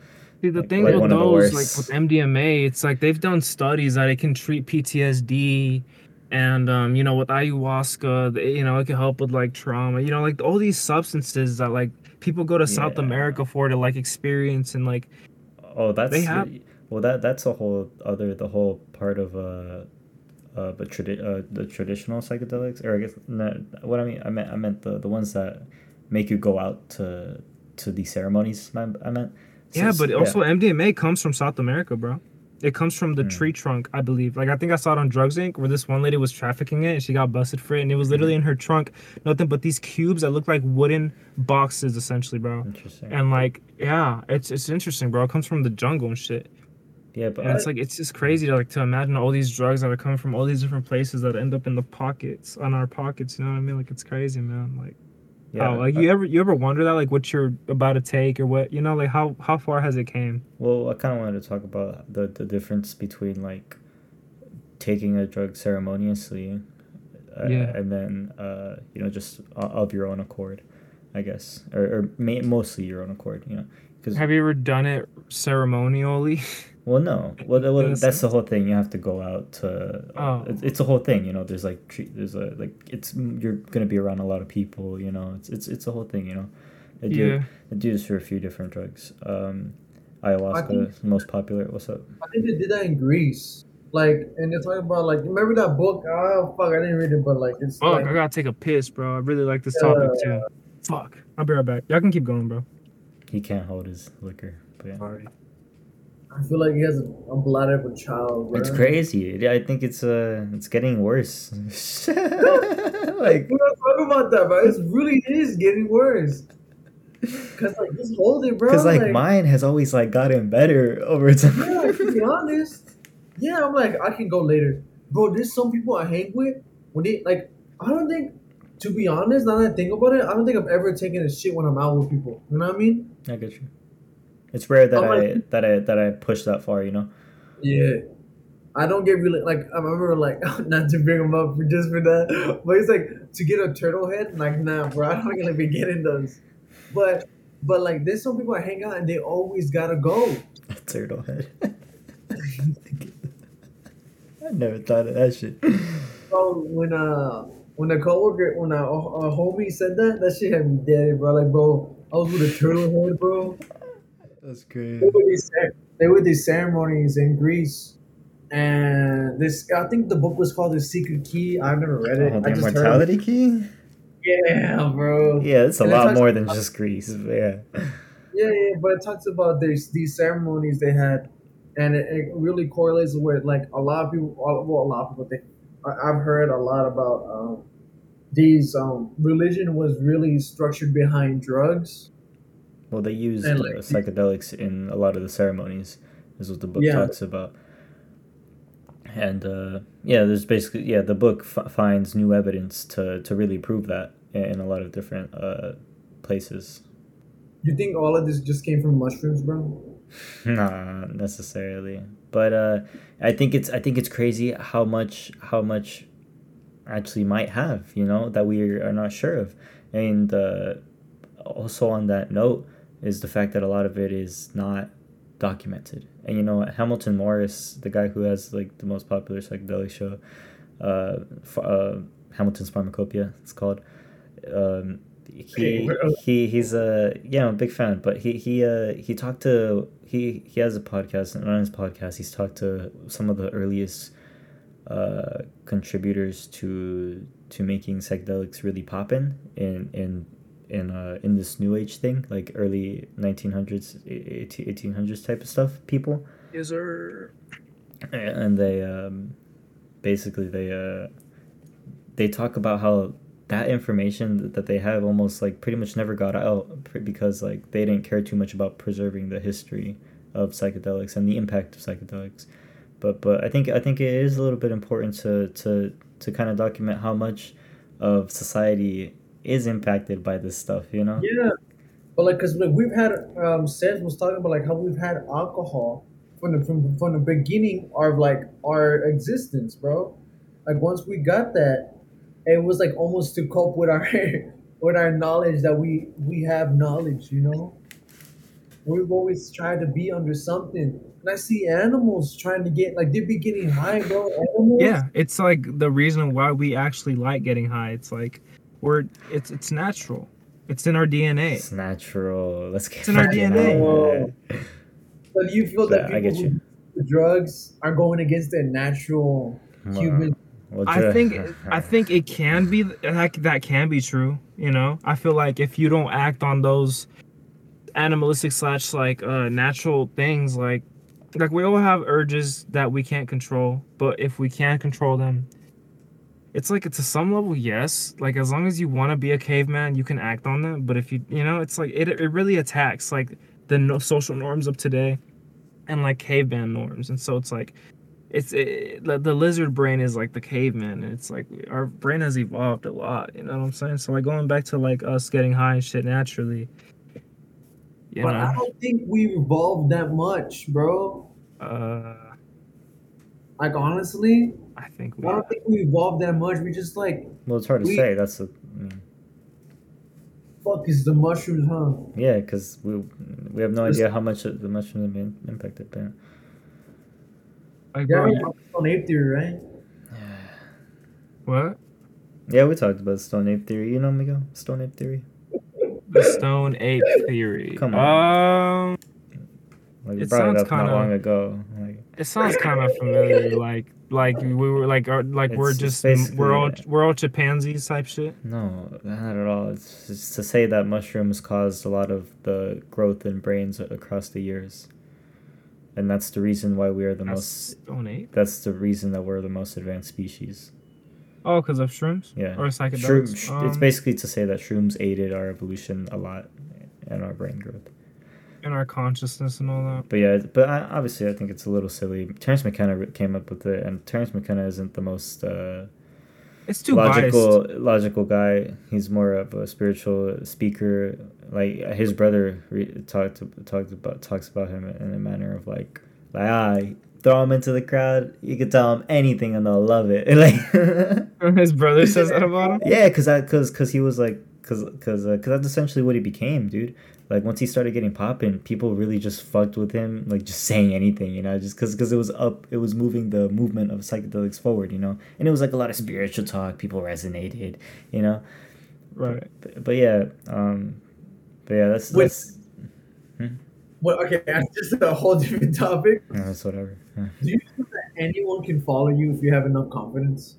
See, the Like- thing like with those, like with MDMA, it's like they've done studies that it can treat PTSD, and um, you know, with ayahuasca, you know, it can help with like trauma. You know, like all these substances that like people go to South America for to like experience and like Oh, that's They have- well that that's a whole other the whole part of uh. Uh, but tradi- uh, the traditional psychedelics, or I guess no, what I mean, I meant I meant the, the ones that make you go out to to these ceremonies. I I meant Yeah, So- but yeah. also MDMA comes from South America, bro. It comes from the Hmm. tree trunk, I believe. Like I think I saw it on Drugs Inc. where this one lady was trafficking it and she got busted for it, and it was literally in her trunk, nothing but these cubes that look like wooden boxes, essentially, bro. Interesting. And like, yeah, it's it's interesting, bro. It comes from the jungle and shit. Yeah, but And it's like it's just crazy to like to imagine all these drugs that are coming from all these different places that end up in the pockets on our pockets. You know what I mean? Like it's crazy, man. Like yeah, how like you ever you ever wonder that like what you're about to take or what you know like how how far has it came? Well, I kind of wanted to talk about the the difference between like taking a drug ceremoniously, uh, Yeah. and then uh, you know just of your own accord, I guess, or, or mostly your own accord, you know, because Have you ever done it ceremonially? well, no, well, well In a that's the whole thing. You have to go out to. Oh. It's, it's a whole thing, you know. There's like there's a like it's you're gonna be around a lot of people, you know. It's it's it's a whole thing, you know. They do yeah. they do this for a few different drugs. Um, ayahuasca think- is the most popular. What's up? I think they did that in Greece. Like, and they're talking about like, remember that book? Oh fuck, I didn't read it, but like, it's Fuck, like, I gotta take a piss, bro. I really like this topic too. Fuck. I'll be right back. Y'all can keep going, bro. He can't hold his liquor. But yeah. Sorry. I feel like he has a, a bladder of a child. Bro. It's crazy. I think it's uh it's getting worse. like We're not talking about that, bro. It's really is getting worse. Cause like, just hold it, bro. because like mine has always like gotten better over time. Yeah, to be honest. Yeah, I'm like, I can go later. Bro, there's some people I hang with when they like I don't think to be honest, now that I think about it, I don't think I've ever taken a shit when I'm out with people. You know what I mean? I get you. It's rare that I'm I that I that I push that far. You know. Yeah. I don't get really like I remember like not to bring him up for just for that, but it's like to get a turtle head. Like nah, bro, I don't gonna be getting those. But but like there's some people I hang out and they always gotta go. A turtle head. I never thought of that shit. So when uh when a coworker when a, a homie said that, that shit had me dead, bro. Like bro, I was with a turtle head, bro. That's great. They would these they would these ceremonies in Greece, and this I think the book was called The Secret Key. I've never read it. Oh, the just immortality key. Yeah, bro. Yeah, it's a And lot talks more than about- just Greece. but Yeah. Yeah, yeah, but it talks about these these ceremonies they had, and it, it really correlates with like a lot of people. Well, a lot of people think I, I've heard a lot about um, these. Um, religion was really structured behind drugs. Well, they used And, uh, psychedelics in a lot of the ceremonies. Is what the book Yeah. talks about. And uh, yeah, there's basically yeah the book f- finds new evidence to to really prove that in, a lot of different uh, places. You think all of this just came from mushrooms, bro? Not necessarily, but uh, I think it's I think it's crazy how much how much actually might have you know that we are not sure of, and uh, also on that note is the fact that a lot of it is not documented. And you know Hamilton Morris, the guy who has like the most popular psychedelic show, uh, uh Hamilton's Pharmacopeia, it's called. Um, he he he's a yeah I'm a big fan but he he uh he talked to he he has a podcast and on his podcast he's talked to some of the earliest uh contributors to to making psychedelics really poppin in in in uh in this new age thing like early 1900s 1800s type of stuff people Yes, sir. and they um, basically they uh, they talk about how that information that they have almost like pretty much never got out because like they didn't care too much about preserving the history of psychedelics and the impact of psychedelics but but I think I think it is a little bit important to to to kind of document how much of society is impacted by this stuff you know Yeah, but like, cause like we've had, um, Seth was talking about like how we've had alcohol from the from, from the beginning of like our existence, bro. Like once we got that, it was like almost to cope with our with our knowledge that we we have knowledge, you know. We've always tried to be under something, and I see animals trying to get like they be getting high, bro. Animals. Yeah, it's like the reason why we actually like getting high. It's like we're it's it's natural. It's in our DNA. it's natural let's get It's in our DNA. So do you feel that Yeah, I get you. do drugs are going against their natural human? Well, I think I think it can be that that can be true. You know, I feel like if you don't act on those animalistic slash like uh natural things like like we all have urges that we can't control but if we can control them it's like it's to some level yes. Like as long as you want to be a caveman you can act on them. But if you you know it's like it, it really attacks like the no, social norms of today and like caveman norms. And so it's like it's it, the, the lizard brain is like the caveman. And it's like our brain has evolved a lot you know what i'm saying? So like going back to like us getting high and shit naturally you but I don't think we evolved that much, bro. uh Like honestly, i think We, I we don't think we evolved that much. We just like Well, it's hard to say. That's a, I mean, fuck is the mushrooms, huh? yeah, because we we have no Just- idea how much the mushrooms have been impacted. But like, Yeah, bro, we on ape theory, right? what yeah, we talked about stone ape theory. You know, Miguel, stone ape theory. the stone ape theory Come um Like we It brought it sounds up kinda- long ago. Like It sounds kind of familiar, like like we were like are, like we're It's- it's just we're all we're all chimpanzees type shit. no, not at all. It's just to say that mushrooms caused a lot of the growth in brains across the years, and that's the reason why we are the That's most. stone ape. That's the reason that we're the most advanced species. Oh, because of shrooms Yeah. or Shroom, psychedelics. sh- Um, it's basically to say that shrooms aided our evolution a lot and our brain growth. In our consciousness and all that. But yeah, but I, obviously I think it's a little silly. Terence McKenna came up with it, and Terence McKenna isn't the most uh, It's too logical biased. logical guy. He's more of a spiritual speaker. Like his brother re- talked talked about talks about him in a manner of like like ah throw him into the crowd. You can tell him anything and they'll love it. Like His brother says that about him. yeah, cause I cause cause he was like cause cause uh, cause that's essentially what he became, dude. Like once he started getting popping, people really just fucked with him, like just saying anything, you know, just cause cause it was up, it was moving the movement of psychedelics forward, you know, and it was like a lot of spiritual talk. People resonated, you know. Right. But, but yeah, um, but yeah, that's Wait. that's, Well, okay, that's just a whole different topic. yeah, that's whatever. Do you think that anyone can follow you if you have enough confidence?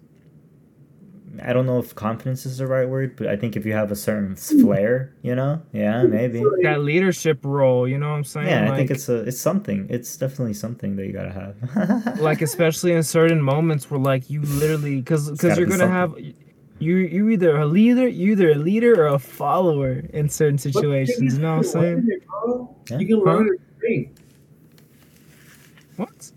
I don't know if confidence is the right word, but I think if you have a certain flair, you know, yeah, maybe. That leadership role, you know what I'm saying? Yeah, I think it's a it's something. It's definitely something that you gotta have. like especially in certain moments where like you literally because because you're gonna have you you either a leader you either a leader or a follower in certain situations. You know what I'm saying? it. Yeah. You can learn a trait. What?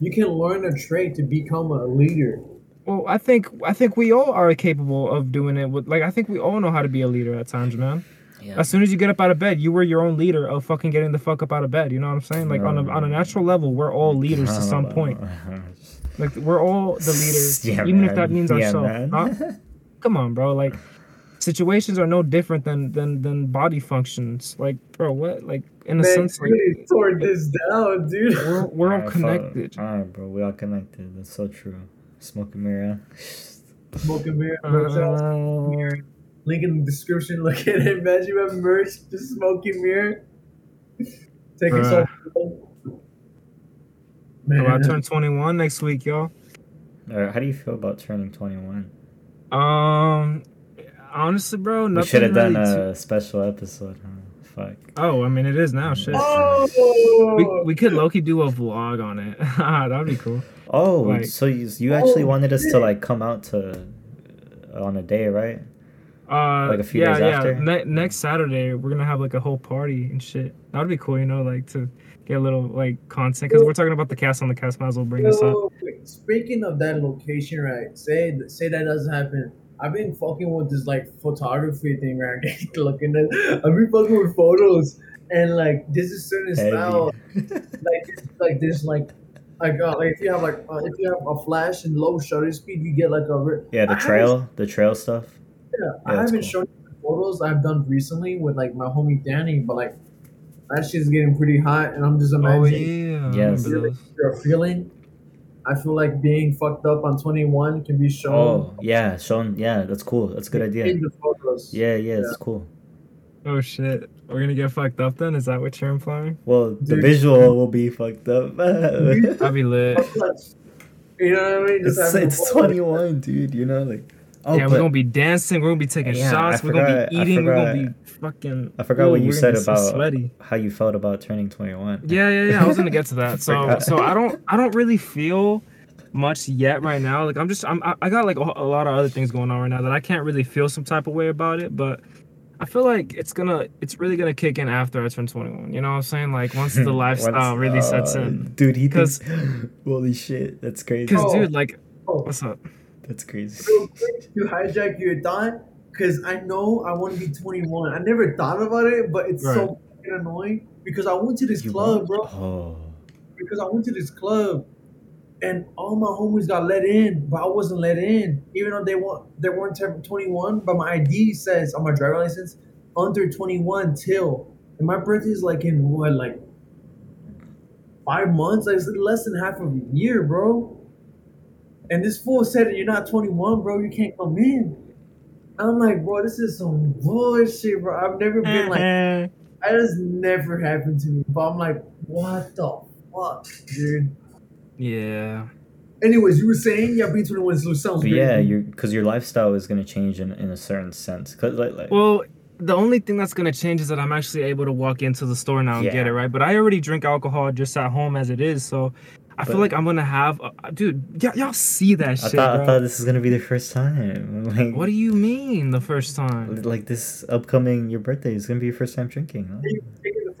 You can learn a trait to become a leader. Well, I think I think we all are capable of doing it. With like, I think we all know how to be a leader at times, man. yeah. As soon as you get up out of bed, you were your own leader of fucking getting the fuck up out of bed. You know what I'm saying? Like on a on a natural level, we're all leaders to some point. Like we're all the leaders, Yeah, even if that means Yeah, ourselves. man. Huh? Come on, bro. Like situations are no different than than than body functions. Like, bro, what? Like in a Man, sense, like you really tore this down, dude. we're we're all connected. Alright, bro, we all connected. That's so true. Smoke a mirror. Smoking mirror, merch house, Uh, link in the description. Look at it. Imagine you have merch, just smoking mirror. Take Bruh. yourself. so I Man, turn 21 next week, y'all. Alright, how do you feel about turning twenty one? Um, honestly, bro, We should have done really a special episode, huh? Fuck. Oh, I mean, it is now. Shit. oh, We, we could Loki do a vlog on it. That'd be cool. Oh, Like- so you, you actually Oh, wanted us to like come out to uh, on a day, right? Uh, Like a few yeah, days yeah. after? Ne- next Saturday, we're gonna have like a whole party and shit. That'd be cool, you know, like to get a little like content because we're talking about the cast on the cast. Might as well bring this up. Wait, speaking of that location, right? Say say that doesn't happen. I've been fucking with this like photography thing, right? Looking at, I've been fucking with photos, and like this is certain style, Heavy. like it's like this, like like uh, like if you have like uh, if you have a flash and low shutter speed, you get like a re- yeah, the I trail, the trail stuff. Yeah, I haven't cool. shown you the photos I've done recently with like my homie Danny, but like that shit's getting pretty hot, and I'm just Oh imagining yeah, I Yes. remember those. your feeling. I feel like being fucked up on 21 can be shown. Oh, yeah, shown. Yeah, that's cool. That's a good idea. In the photos. Yeah, yeah, it's cool. Oh shit, we're gonna get fucked up then? Is that what you're implying? Well, the Dude. visual will be fucked up. I'll be lit. You know what I mean? it's Just having it's 21, dude. You know, like Oh, yeah, but we're gonna be dancing. We're gonna be taking Yeah, shots. I we're gonna be I eating. We're gonna be fucking. I forgot Ooh, what you said gonna so about sweaty. how you felt about turning 21. Yeah, yeah, yeah. I was gonna get to that. So, Forgot. so I don't, I don't really feel much yet right now. Like I'm just, I'm, I- I got like a, a lot of other things going on right now that I can't really feel some type of way about it. But I feel like it's gonna, it's really gonna kick in after I turn 21. You know what I'm saying? Like once the lifestyle Once- really sets uh, in. Dude, he 'Cause- thinks. Holy shit, that's crazy. Cause Oh. dude, like, Oh, what's up? That's crazy. real quick to hijack your thought, because I know I want to be 21. I never thought about it, but it's so fucking annoying because I went to this You club, want- bro. Oh. Because I went to this club, and all my homies got let in, but I wasn't let in, even though they want they weren't turn 21. But my ID says on my driver license under 21 till, and my birthday is like in what like five months, like it's less than half of a year, bro. And this fool said, "You're not 21, bro. You can't come in." I'm like, bro, this is some bullshit, bro. I've never been like mm-hmm. that has never happened to me. But I'm like, what the fuck, dude? Yeah. Anyways, you were saying yeah, being 21 is- sounds But great. yeah, you're because your lifestyle is gonna change in, in a certain sense. Cause like, like Well, the only thing that's gonna change is that I'm actually able to walk into the store now and Yeah. get it right. But I already drink alcohol just at home as it is, so I feel like I'm gonna have, uh, dude. Y- y'all see that I shit, thought bro. I thought this is gonna be the first time. Like What do you mean the first time? like this upcoming your birthday is gonna be your first time drinking. Huh?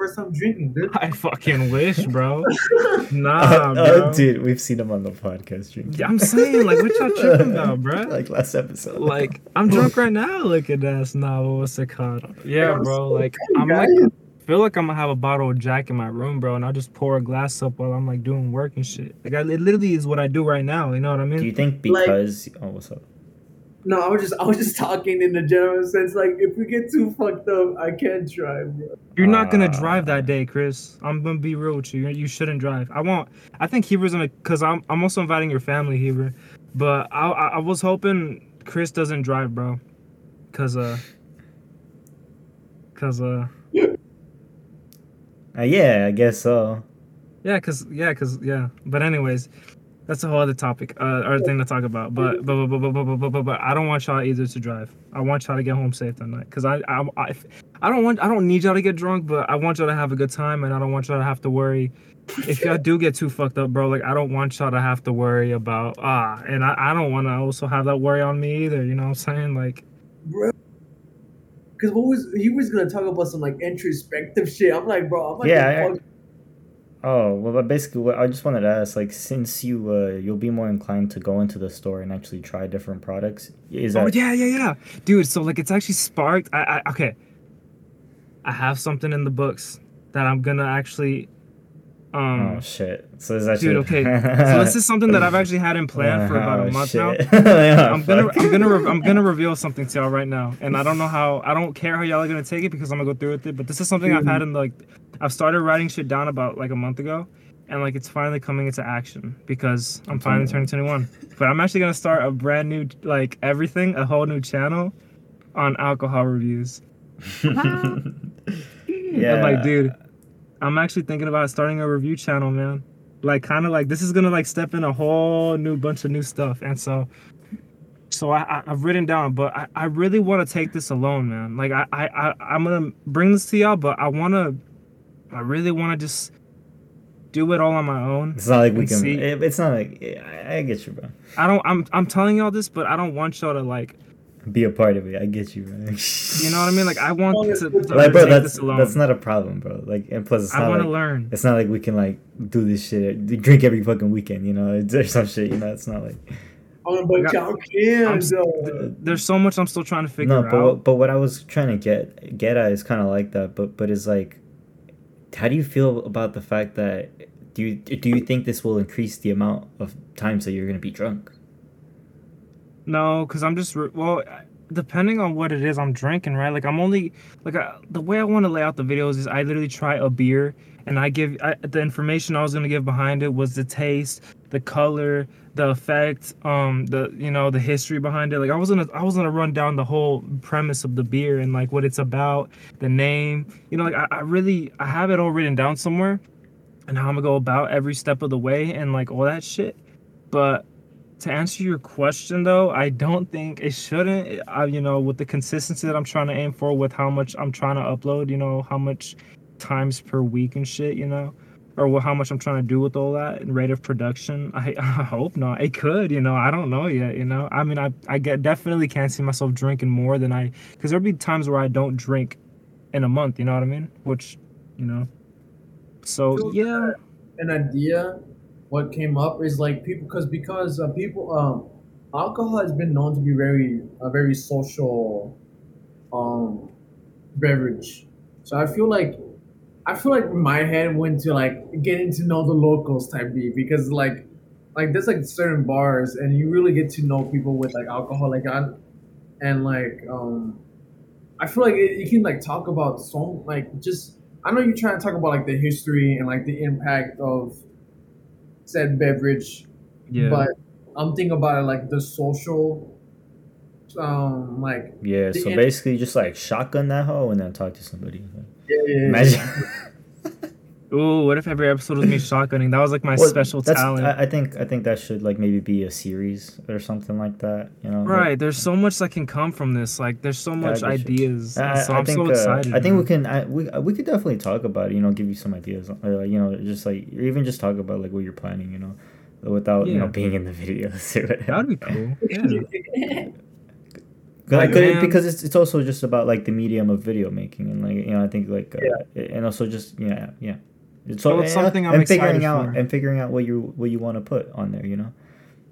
You're first time drinking, dude. I fucking wish, bro. Nah, Uh, bro. dude, we've seen him on the podcast drinking. Yeah, I'm saying, like, what y'all tripping about, bro? like last episode. Like, I'm drunk right now. Look at that. Nah, what's it called? Yeah, I'm bro. so Like, I'm like, feel like I'm gonna have a bottle of Jack in my room, bro, and I'll just pour a glass up while I'm like doing work and shit. Like, I, it literally is what I do right now. You know what I mean? do you mean? think Like- because oh what's up? No, I was just I was just talking in the general sense. Like, if we get too fucked up, I can't drive, bro. You're not gonna Ah. drive that day, Chris. I'm gonna be real with you. You shouldn't drive. I won't. I think Heber's gonna, cause I'm. I'm also inviting your family, Heber. But I, I, I was hoping Chris doesn't drive, bro. Cause uh. Cause uh. Uh, yeah, I guess so. Yeah, cause yeah, cause yeah. But anyways, that's a whole other topic, uh, other thing to talk about. But but but but but but but, but, but I don't want y'all either to drive. I want y'all to get home safe that night. Cause I I I, I don't want I don't need y'all to get drunk, but I want y'all to have a good time, and I don't want y'all to have to worry. If y'all do get too fucked up, bro, like I don't want y'all to have to worry about ah, and I, I don't want to also have that worry on me either. You know what I'm saying? Like bro. Because what was he was gonna talk about some like introspective shit? I'm like, bro, I'm like, Yeah, Oh well, but basically, what I just wanted to ask, like, since you uh, you'll be more inclined to go into the store and actually try different products, is that oh yeah yeah yeah, dude. So like it's actually sparked. I, I okay. I have something in the books that I'm gonna actually. Um, oh shit? So is that Dude, okay. So this is something that I've actually had in plan for about a Oh, month now. Yeah, I'm gonna. I'm gonna re- I'm gonna reveal something to y'all right now, and I don't know how I don't care how y'all are gonna take it because I'm gonna go through with it. But this is something I've had in like I've started writing shit down about like a month ago, and like it's finally coming into action because I'm finally turning 21. But I'm actually gonna start a brand new like everything, a whole new channel on alcohol reviews. yeah, I'm like, dude, I'm actually thinking about starting a review channel, man. Like, kind of like this is gonna like step in a whole new bunch of new stuff, and so, so I, I I've written down, but I, I really want to take this alone, man. Like, I, I I I'm gonna bring this to y'all, but I wanna, I really wanna just do it all on my own. It's not like we can. see- it- it's not like I, I get you, bro. I don't. I'm I'm telling y'all this, but I don't want y'all to like. Be a part of it. I get you, bro. You know what I mean? Like, I want to, to like, bro, that's alone. that's not a problem, bro. Like, and plus, it's I not want like to learn. it's not like we can like do this shit, drink every fucking weekend, you know, or some shit. You know, it's not like Oh, but got- y'all can, I'm though. There's so much I'm still trying to figure no, but out. but what I was trying to get get at is kind of like that, but but it's like, how do you feel about the fact that do you do you think this will increase the amount of times that you're gonna be drunk? No, because I'm just well, depending on what it is I'm drinking, right? Like I'm only like I, the way I want to lay out the videos is I literally try a beer and I give I, the information I was gonna give behind it was the taste, the color, the effect, um, the you know the history behind it. Like I was gonna I was gonna run down the whole premise of the beer and like what it's about, the name. You know, like I, I really I have it all written down somewhere, and how I'm gonna go about every step of the way and like all that shit. But to answer your question though, I don't think it shouldn't. I, you know, with the consistency that I'm trying to aim for, with how much I'm trying to upload, you know, how much times per week and shit, you know, or how much I'm trying to do with all that and rate of production. I, I hope not. It could, you know. I don't know yet, you know. I mean, I I get definitely can't see myself drinking more than I, because there'll be times where I don't drink in a month. You know what I mean? Which, you know. So yeah. an idea what came up is like people because because uh, people um alcohol has been known to be very a very social um beverage. So i feel like i feel like my head went to like getting to know the locals type b because like like there's like certain bars and you really get to know people with like alcohol like I, and like um i feel like you can like talk about so like just i know you're trying to talk about like the history and like the impact of said beverage Yeah. but i'm thinking about it like the social um like Yeah, so basically just like shotgun that hoe and then talk to somebody. yeah, yeah, yeah. Imagine. Ooh, what if every episode was me shotgunning? That was like my Well, special talent. I, I think I think that should like maybe be a series or something like that. You know. right. There's so much that can come from this. Like, there's so much Gotta ideas. I, so I I'm think so uh, excited. I think we can I, we we could definitely talk about it. You know, give you some ideas, or like, you know, just like or even just talk about like what you're planning. You know, without you know being in the videos. or whatever. That would be cool. Yeah. Like, man. because it's it's also just about like the medium of video making and like you know I think like uh, and also just yeah yeah. It's Well, it's and- something I'm and figuring out for. and figuring out what you what you want to put on there. You know,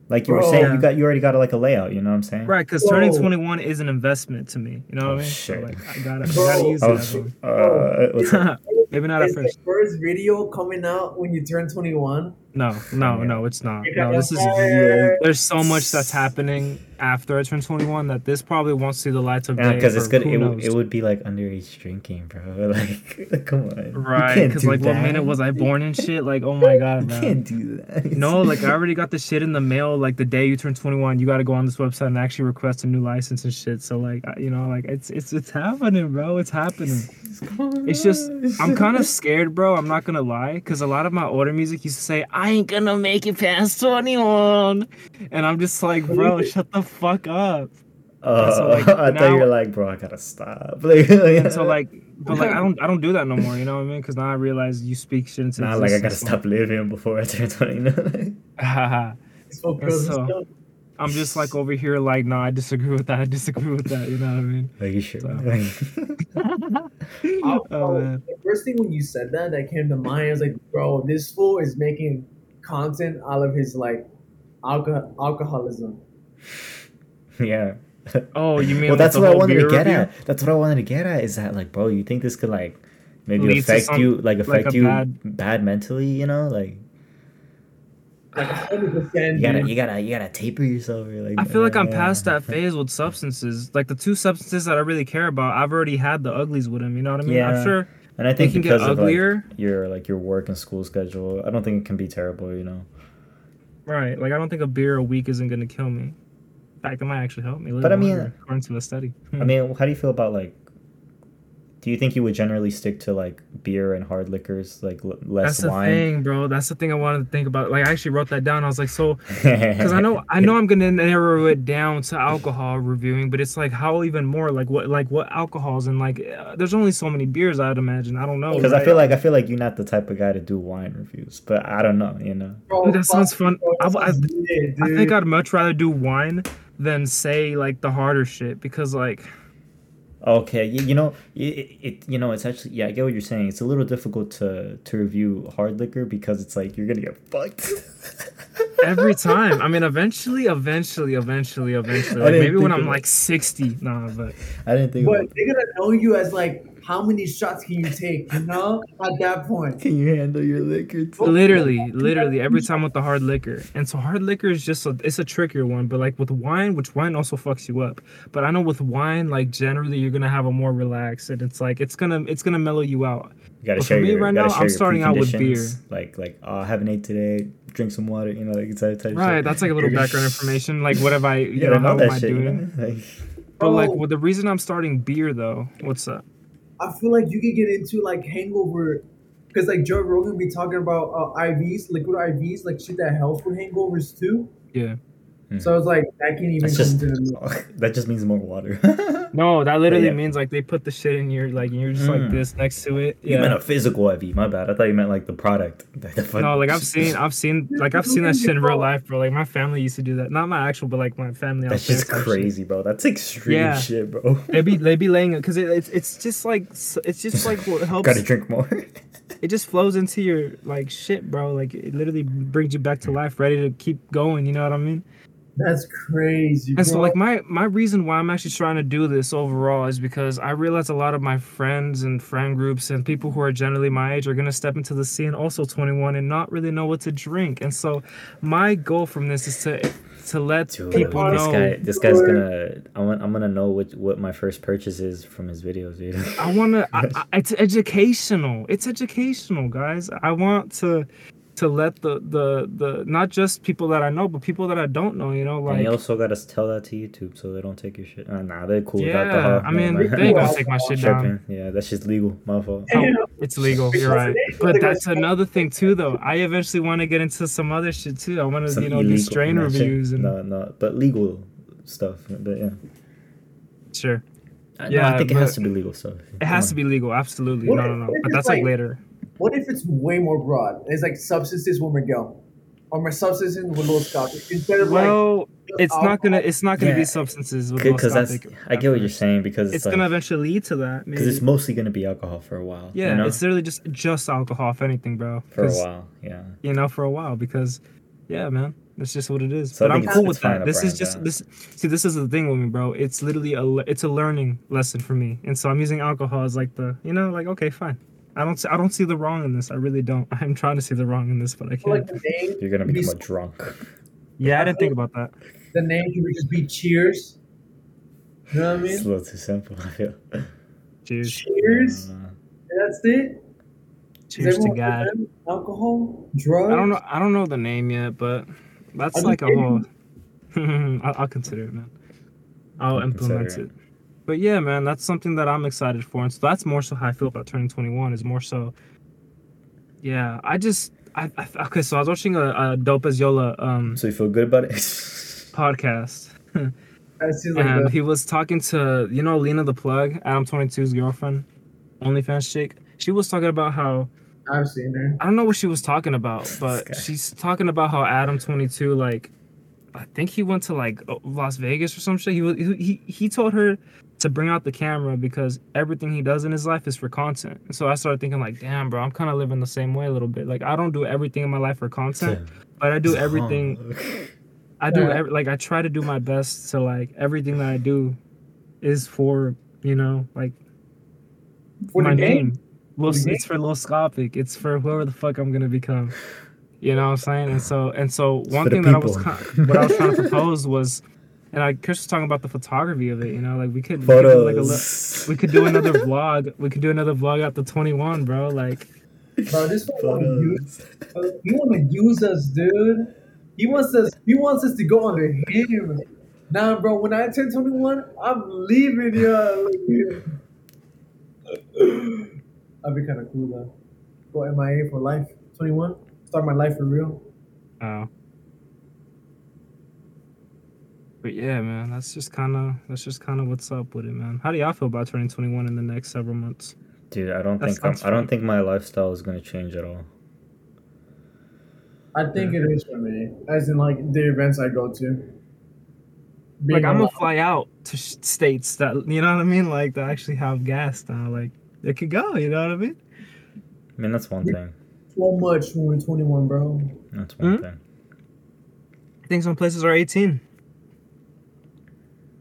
like you were saying, you got you already got like a layout. You know what I'm saying? Right, because turning 21 is an investment to me. You know what Oh, I mean? shit. So, like, I gotta, I gotta use I it. was, as one. uh. Maybe not at is first. first video coming out when you turn 21 No, no, Yeah. no, it's not. No, this is. fired. There's so much that's happening after I turn 21 that this probably won't see the lights of day. because it's for good. It, would- knows. it would be like underage drinking, bro. Like, come on. You Right, can't because do like, what minute was I born and shit? Like, oh my god, You man. can't do that. No, like I already got the shit in the mail. Like the day you turn 21, you got to go on this website and actually request a new license and shit. So like, you know, like it's it's it's happening, bro. It's happening. It's just I'm kind of scared, bro. I'm not gonna lie, because a lot of my older music used to say I ain't gonna make it past 21, and I'm just like, bro, shut the fuck up. Uh, so, like, I thought now- you were like, bro, I gotta stop. Like, And so like, but like I don't I don't do that no more. You know what I mean? Because now I realize you speak shit into Nah, like I gotta stop living before I turn 20. You so so- I'm just like over here, like, no, I disagree with that. I disagree with that. You know what I mean? Are you sure? So- I'll- Oh, man. the first thing when you said that that came to mind I was like, bro, this fool is making content out of his like alcohol alcoholism. yeah. Oh, you mean well, like that's the what I wanted to get review? at. That's what I wanted to get at. Is that like, bro, you think this could like maybe Lead to affect some- you, like affect a you bad- bad... mentally? You know, like Like hundred percent. you gotta, you gotta, you gotta taper yourself. Or like, I feel like I'm past that phase with substances. Like the two substances that I really care about, I've already had the uglies with them. You know what I mean? Yeah. I'm sure And I think because of like, your like your work and school schedule, I don't think it can be terrible. You know. Right. Like I don't think a beer a week isn't gonna kill me. In fact, it might actually help me. a But I mean- according to the study. I mean, how do you feel about like? Do you think you would generally stick to like beer and hard liquors, like l- less that's the wine? thing, bro. That's the thing I wanted to think about. Like I actually wrote that down. I was like, so because I know I know I'm gonna narrow it down to alcohol reviewing, but it's like how even more like what like what alcohols and like uh, there's only so many beers I'd imagine. I don't know. Because I feel like I feel like you're not the type of guy to do wine reviews, but I don't know, you know. Bro, that sounds fun. I- I- I think I'd much rather do wine than say like the harder shit because like Okay, you, know, it, it you know it's actually yeah I get what you're saying. It's a little difficult to to review hard liquor because it's like you're gonna get fucked. every time. I mean, eventually, eventually, eventually, eventually. Like maybe when I'm of like 60. Nah, but I didn't think. But they're gonna know you as like how many shots can you take, you know? At that point. can you handle your liquor? Too? literally, literally every time with the hard liquor. And so hard liquor is just a, it's a trickier one. But like with wine, which wine also fucks you up. But I know with wine, like generally you're gonna have a more relaxed, and it's like it's gonna it's gonna mellow you out. You gotta But for share me your. right gotta now, share I'm your starting out with preconditions, Like like oh, I haven't ate today. Drink some water. You know like that type. of Right, shit. that's like a little background information. Like what have I, You you know, know how am I shit. You doing? know? Like, But like, well, the reason I'm starting beer though, what's up? I feel like you could get into like hangover, because like Joe Rogan be talking about uh, IVs, liquid IVs, like shit that helps with hangovers too. Yeah. So it's like that can't even That's come just to the that just means more water. No, that literally yeah. means like they put the shit in your like you're just Mm. like this next to it. You meant a physical IV. My bad. I thought you meant like the product. The- the fun- No, like I've seen, I've seen, like I've seen that shit in real life, bro. Like my family used to do that. Not my actual, but like my family. That's just type shit. crazy, bro. That's extreme Yeah. shit, bro. They be they be laying it because it, it's it's just like it's just like what helps. Gotta drink more. It just flows into your like shit, bro. Like it literally brings you back to life, ready to keep going. You know what I mean? That's crazy. And so like my my reason why I'm actually trying to do this overall is because I realize a lot of my friends and friend groups and people who are generally my age are gonna step into the scene also 21 and not really know what to drink. And so my goal from this is to to let Dude, people this know guy, this guy's gonna. I want. I'm gonna know what what my first purchase is from his videos, dude. I want to. I, I, it's educational. It's educational, guys. I want to to let the the the not just people that I know, but people that I don't know. You know, and like you also gotta tell that to YouTube so they don't take your shit. Uh, nah, they're cool with yeah. alcohol. I mean, Never they ain't gonna take my shit down. Tripping. Yeah, that's just legal. My fault. Oh, it's legal. You're right. But that's another thing too, though. I eventually want to get into some other shit too. I want to, you know, do illegal- strain nah, shit. reviews and no, no, but legal stuff. But yeah, sure. I- no, Yeah, I think it has to be legal stuff. It has to be legal. Absolutely. What No, no, no. But that's like like- later. What if it's way more broad? It's like substances with Miguel, or my substances with Lil Scopic. Instead of like Well, just it's not gonna. It's not gonna Yeah. be substances with Because that's. I get what you're saying because It's it's, like gonna eventually lead to that. because it's mostly gonna be alcohol for a while. Yeah, you know? it's literally just just alcohol, if anything, bro. for a 'Cause, while. Yeah. You know, for a while because, yeah, man, that's just what it is. So but I'm cool with that. This is just that. this. See, this is the thing with me, bro. It's literally a it's a learning lesson for me, and so I'm using alcohol as like the you know like okay fine. I don't see, I don't see the wrong in this. I really don't. I'm trying to see the wrong in this, but I I can't. like name, You're gonna Be become a s- drunk. Yeah, I didn't think about that. the name could just be Cheers. You know what I mean? It's a little too simple. I feel. Cheers. Cheers. Uh, That's it. Is Cheers to God. Alcohol, drugs. I don't know. I don't know the name yet, but that's Are like a kidding? whole. I'll, I'll consider it, man. I'll I'll implement consider it. But yeah, man, that's something that I'm excited for, and so that's more so how I feel about turning 21. Is more so. Yeah, I just. I, I okay, so I was watching a, a Dope as Yola um so you feel good about it? podcast, That like and he was talking to you know Lena the Plug, Adam 22's girlfriend, OnlyFans chick. She was talking about how I've seen her. I don't know what she was talking about, but she's talking about how Adam Twenty Two, like, I think he went to like uh, Las Vegas or some shit. He was he he- he told her to bring out the camera because everything he does in his life is for content. And so I started thinking like, damn, bro, I'm kind of living the same way a little bit. Like I don't do everything in my life for content, but I do everything. I do every, like I try to do my best to like everything that I do is for you know like For my game? name. Well, it's for Lil Scopic. It's for whoever the fuck I'm gonna become. You know what I'm saying? And so and so one thing that I was what I was trying to propose was, and I Chris was talking about the photography of it. You know, like we could, we could do like a li- we could do another vlog. We could do another vlog at the 21, bro. Like Bro, this one want to use. Photos. He want to use us, dude. He wants us. He wants us to go under him. Nah, bro. When I turn twenty one, I'm leaving y'all. I'd be kind of cool though. Go MIA for life. Twenty one. Start my life for real. Oh. But yeah, man, that's just kind of that's just kind of what's up with it, man. How do y'all feel about turning 21 in the next several months? Dude, I don't That think I'm, I don't think my lifestyle is gonna change at all. I think it is for me, as in like the events I go to. Like I'm gonna fly out to sh- states that you know what I mean, like that actually have gas now. Like it could go, you know what I mean? I mean, that's one thing. So much when we're twenty one, bro. That's one Hmm? thing. I think some places are 18.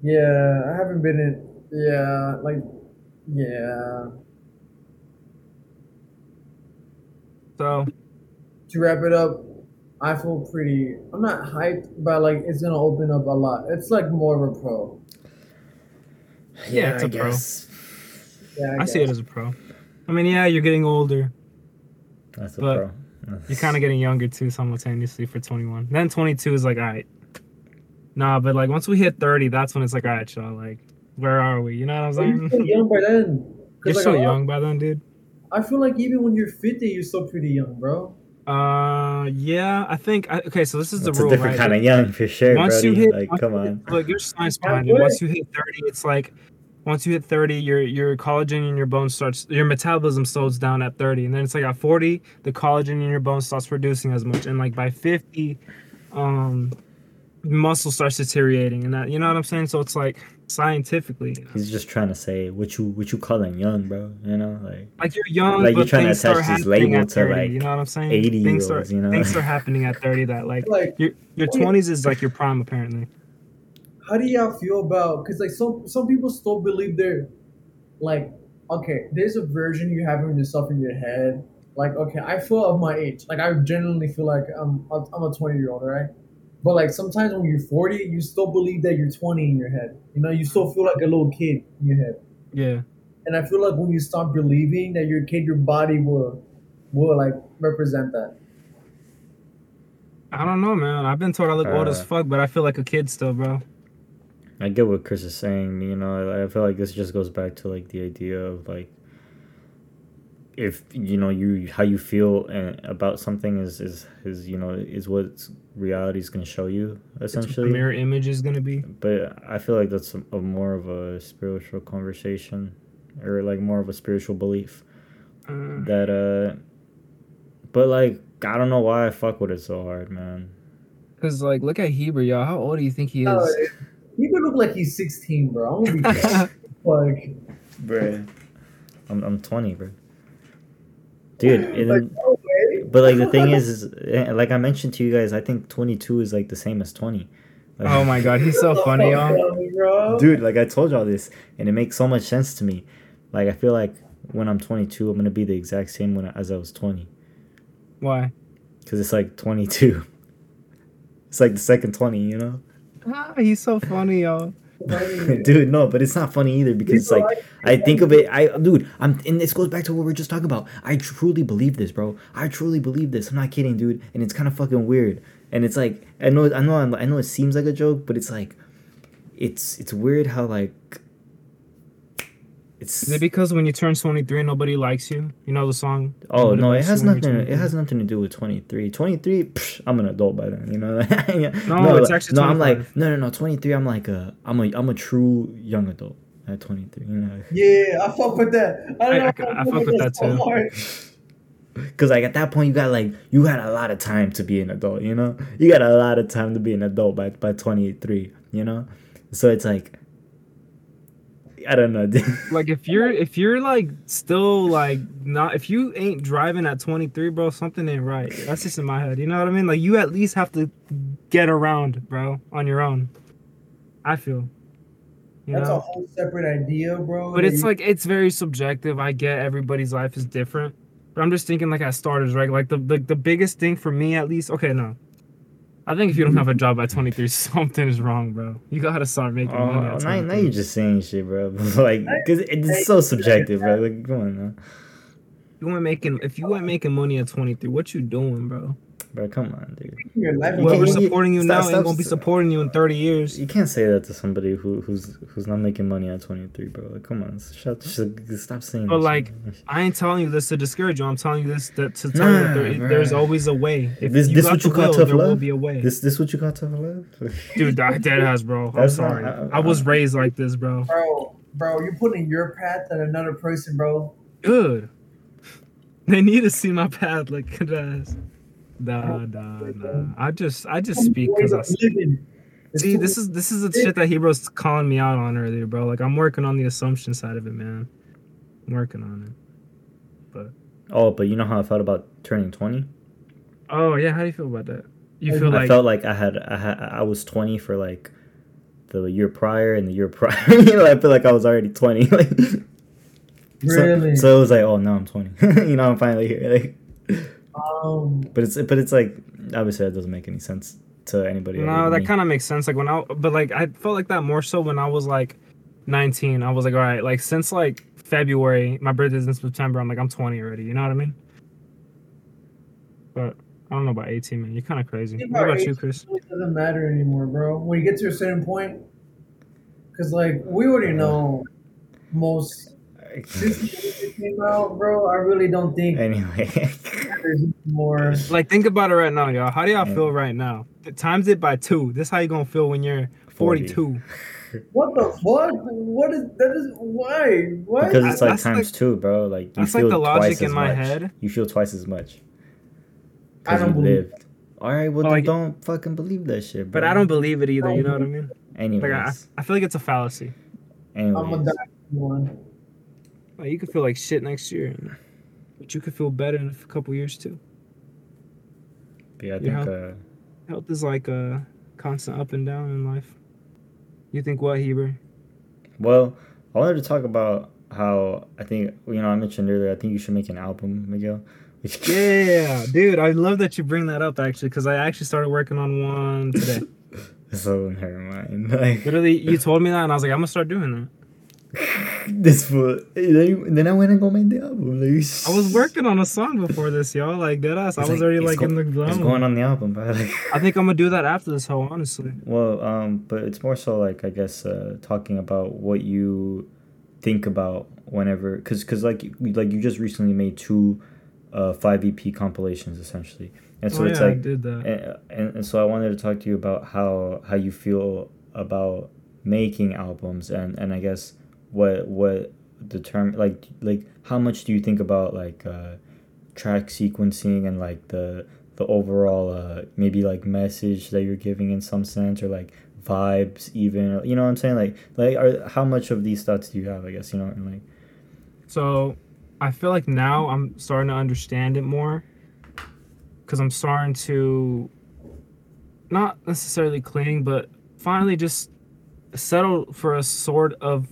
Yeah, I haven't been in. Yeah, like, yeah. So to wrap it up, I feel pretty. I'm not hyped, but like it's gonna open up a lot. It's like more of a pro. Yeah, it's I a pro. guess Yeah, I see it as a pro. I mean, yeah, you're getting older. That's a But pro. You're kind of getting younger too, simultaneously for 21. Then 22 is like, all right. Nah, but like once we hit 30, that's when it's like, all right, y'all. Like, where are we? You know what I'm You're saying? young by then. 'Cause, You're like, so young by then, dude. I feel like even when you're 50, you're still pretty young, bro. Uh, yeah, I think. I, okay, so this is the It's rule, a different right? kind of young for sure, once buddy. you hit, like, come on. hit- look, there's science Yeah, behind it. Once you hit 30, it's like once you hit 30, your your collagen in your bones starts, your metabolism slows down at 30, and then it's like at 40, the collagen in your bones starts producing as much, and like by 50, um, muscle starts deteriorating, and that you know what I'm saying. So it's like scientifically, He's just trying to say what you what you calling young, bro. You know, like like you're young, Like, you're trying to things start attach this happening label at to, 30. like, you know what I'm saying? 80 things year olds, start you know? things start happening at 30 that like Like, your your 20s is like your prime apparently. How do y'all feel about? Because like some some people still believe they're like okay. There's a version you have of yourself in your head. Like okay, I feel of my age. Like I genuinely feel like I'm I'm a 20 year old, right? But like sometimes when you're 40, you still believe that you're 20 in your head. You know, you still feel like a little kid in your head. Yeah. And I feel like when you stop believing that you're a kid, your body will will like represent that. I don't know, man. I've been told I look old as Uh, fuck, but I feel like a kid still, bro. I get what Chris is saying. You know, I I feel like this just goes back to like the idea of like if you know you how you feel and about something is is is you know is what reality is going to show you That's what essentially. mirror image is gonna be. But I feel like that's a, a more of a spiritual conversation or like more of a spiritual belief Uh, that uh but like I don't know why I fuck with it so hard, man. Cause like, look at Heber, y'all. How old do you think he is? Oh, he could look like he's 16, bro. I'm gonna be like, Bruh. I'm I'm 20, bro. Dude, and like then, no but like the thing is, is eh, like I mentioned to you guys, I think 22 is like the same as 20. Like, oh my god, he's so funny, y'all. bro. dude, like I told y'all this, and it makes so much sense to me. Like I feel like when I'm 22, I'm gonna be the exact same when I, as I was 20, Why? because it's like 22. It's like the second 20, you know. Ah, he's so funny, y'all. dude, no, but it's not funny either because it's like I think of it. I dude, I'm and this goes back to what we are just talking about. I truly believe this, bro. I truly believe this. I'm not kidding, dude. And it's kind of fucking weird. And it's like I know, I know, I know. It seems like a joke, but it's like it's it's weird how like it's. Is it because when you turn 23, nobody likes you? You know the song? Oh no, it has you when you're nothing. It has nothing to do with 23. 23, psh, I'm an adult by then, you know. Yeah. No, it's like- actually no. I'm like no, no, no. 23. I'm like a, I'm a, I'm a true young adult at 23. You know. Yeah, I fuck with that. I, I- don't know, I- I fuck with that too. hard. Cause like at that point you got like you had a lot of time to be an adult, you know? You got a lot of time to be an adult by by twenty three, you know? So it's like I don't know. dude. Like if you're if you're like still like not if you ain't driving at 23, bro, something ain't right. That's just in my head. You know what I mean? Like you at least have to get around, bro, on your own. I feel. You That's a whole separate idea, bro. But it's you- like it's very subjective. I get everybody's life is different. But I'm just thinking like as starters, right? Like the, the the biggest thing for me at least, okay, no. I think if you don't mm-hmm. have a job by 23, something is wrong, bro. You gotta start making Oh, money. now, At now 23. you're just saying shit, bro. like, cause it's so subjective, bro. Like, come on, now. You weren't making if you weren't making money at 23, what you doing, bro? Bro. Come on, dude. your life. You Whoever's can't- supporting you stop- now stop- ain't gonna be supporting you in 30 years. You can't say that to somebody who who's who's not making money at twenty three, bro. Like, come on, shut, shut, stop saying. But like, shit. I ain't telling you this to discourage you. I'm telling you this to, to tell you that there, there's always a way. If This- you this got what you the call will, tough there will be a way. this this what you call tough love? Dude, that dead ass, bro. I'm That's not- sorry. I- I was uh, raised like this, bro. bro, bro, you're putting your path on another person, bro. Good. They need to see my path like that. Nah, nah, nah. I just, I just speak because I living. It's see. This is this is the shit that Heber's calling me out on earlier, bro. Like I'm working on the assumption side of it, man. I'm working on it. But. Oh, but you know how I felt about turning twenty? Oh yeah, how do you feel about that? You feel I like felt like I had I had I was twenty for like the year prior and the year prior. you know, I feel like I was already twenty. like, so- Really? So, it was like, oh, now I'm twenty. you know, I'm finally here. Like, um, but it's but it's like obviously that doesn't make any sense to anybody. No, that kind of makes sense. Like when I, but like I felt like that more so when I was like 19. I was like, all right, like since like February, my birthday's in September. I'm like, I'm 20 already. You know what I mean? But I don't know about 18, man. You're kind of crazy. Think What about about you, Chris? it doesn't matter anymore, bro. When you get to a certain point, because like we already know most. Since it came out, bro, I really don't think Anyway, matters anymore. Like think about it right now, y'all. How do y'all Yeah. feel right now? Times it by two. This how you gonna feel when you're 40. 42. What the fuck? What is that? Is why? What? Because it's like That's times like- two, bro. Like you that's like feel the logic in my much. head. You feel twice as much. I don't believe lived. All right, well Oh, then like- don't fucking believe that shit, bro. But I don't believe it either. You know what I mean? Anyways, Like I, I feel like it's a fallacy. I'm a one. Like you could feel like shit next year, but you could feel better in a couple years too. Yeah, I Yeah. think uh, Health is like a constant up and down in life. You think what, Heber? Well, I wanted to talk about how I think you know I mentioned earlier. I think you should make an album, Miguel. Yeah, dude, I love that you bring that up actually, because I actually started working on one today. so never mind. Like Literally, you told me that, and I was like, I'm gonna start doing that. This fool. Then, then I went and go make the album. Like, I was working on a song before this, y'all. Like dead ass. I was like, already like go- in the It's zone. going on the album, but like. I think I'm gonna do that after this whole, honestly. Well, um, but it's more so like I guess uh, talking about what you think about whenever, cause, cause like you- like you just recently made two, uh, five EP compilations essentially, and so oh, it's yeah, I like, did that. and, and, and so I wanted to talk to you about how how you feel about making albums and and I guess what what the term like like how much do you think about like uh, track sequencing and like the the overall uh, maybe like message that you're giving in some sense or like vibes even you know what I'm saying? Like like are, how much of these thoughts do you have I guess you know and like So I feel like now I'm starting to understand it more because I'm starting to not necessarily cling, but finally just settle for a sort of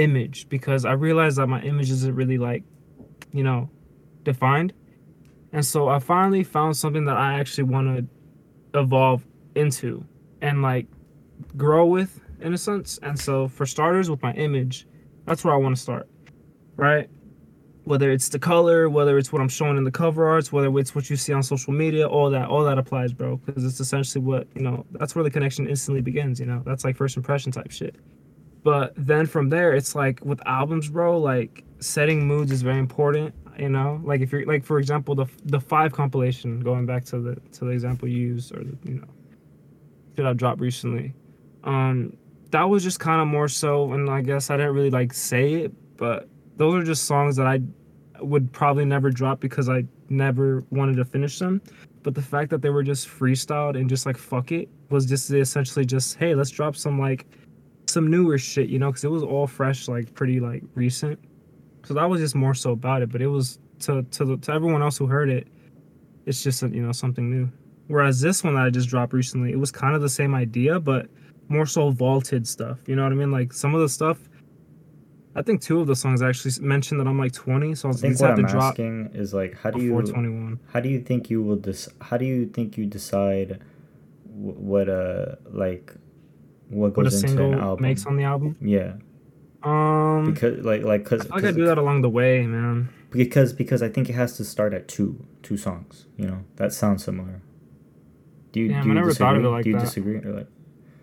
image because I realized that my image isn't really like, you know, defined. And so I finally found something that I actually want to evolve into and like grow with in a sense. And so for starters, with my image, that's where I want to start, right? Whether it's the color, whether it's what I'm showing in the cover arts, whether it's what you see on social media, all that, all that applies, bro. Because it's essentially what you know. That's where the connection instantly begins. You know, that's like first impression type shit. But then from there, it's like with albums, bro. Like setting moods is very important. You know, like if you're like for example the the five compilation, going back to the to the example you used or the you know that I dropped recently. Um, that was just kind of more so, and I guess I didn't really like say it, but those are just songs that I would probably never drop because I never wanted to finish them. But the fact that they were just freestyled and just like fuck it was just essentially just hey, let's drop some like some newer shit, you know, because it was all fresh, like pretty like recent. So that was just more so about it. But it was to to the, to everyone else who heard it, it's just a, you know something new. Whereas this one that I just dropped recently, it was kind of the same idea, but more so vaulted stuff. You know what I mean? Like some of the stuff. I think two of the songs actually mentioned that I'm like 20, so I I was think just what I'm drop asking is like how do you 21. how do you think you will dis- how do you think you decide wh- what uh like what What a goes into single an album makes on the album. yeah Um, because like like cuz I like I do that along the way, man. because because I think it has to start at two two songs. You know that sounds similar. Do you Damn, do I you never disagree? thought of it like do you that. disagree or like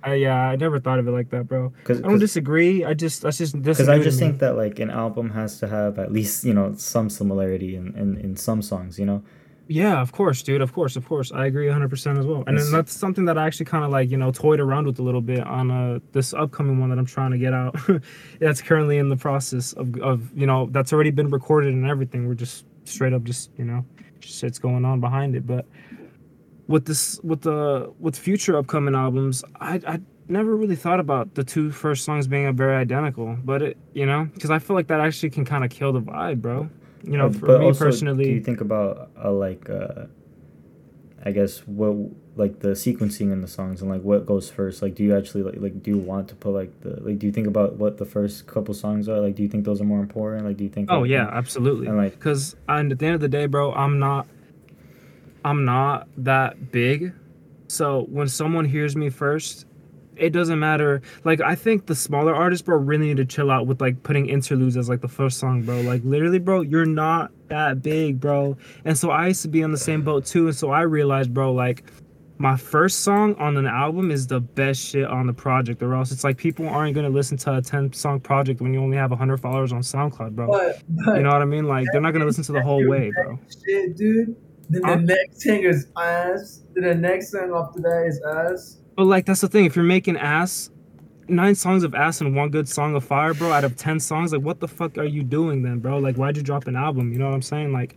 I, yeah, I never thought of it like that, bro. because I don't disagree. I just that's just because I just me. think that like an album has to have at least you know some similarity in in, in some songs. You know Yeah, of course, dude. Of course, of course. I agree 100% as well. And then that's something that I actually kind of like, you know, toyed around with a little bit on uh, this upcoming one that I'm trying to get out. that's currently in the process of, of, you know, that's already been recorded and everything. We're just straight up just, you know, just shit's going on behind it. But with this, with the, with future upcoming albums, I, I never really thought about the two first songs being very identical. But it, you know, because I feel like that actually can kind of kill the vibe, bro. You know, for but me also, personally. do you think about uh, like uh, I guess what like the sequencing in the songs and like what goes first? Like, do you actually like like do you want to put like the like do you think about what the first couple songs are? Like, do you think those are more important? Like, do you think? Oh like, yeah, absolutely. and, like- because at the end of the day, bro, I'm not, I'm not that big. So when someone hears me first, it doesn't matter. Like I think the smaller artists, bro, really need to chill out with like putting interludes as like the first song, bro. Like literally, bro, you're not that big, bro. And so I used to be on the same boat too. And so I realized, bro, like my first song on an album is the best shit on the project, or else it's like people aren't gonna listen to a ten song project when you only have hundred followers on SoundCloud, bro. But, but You know what I mean? Like they're not gonna listen to the whole way, bro. shit, dude. Then the Huh? next thing is us. Then the next thing after that is ass. But like that's the thing. If you're making ass, nine songs of ass and one good song of fire, bro, out of ten songs, like what the fuck are you doing then, bro? Like why'd you drop an album? You know what I'm saying? Like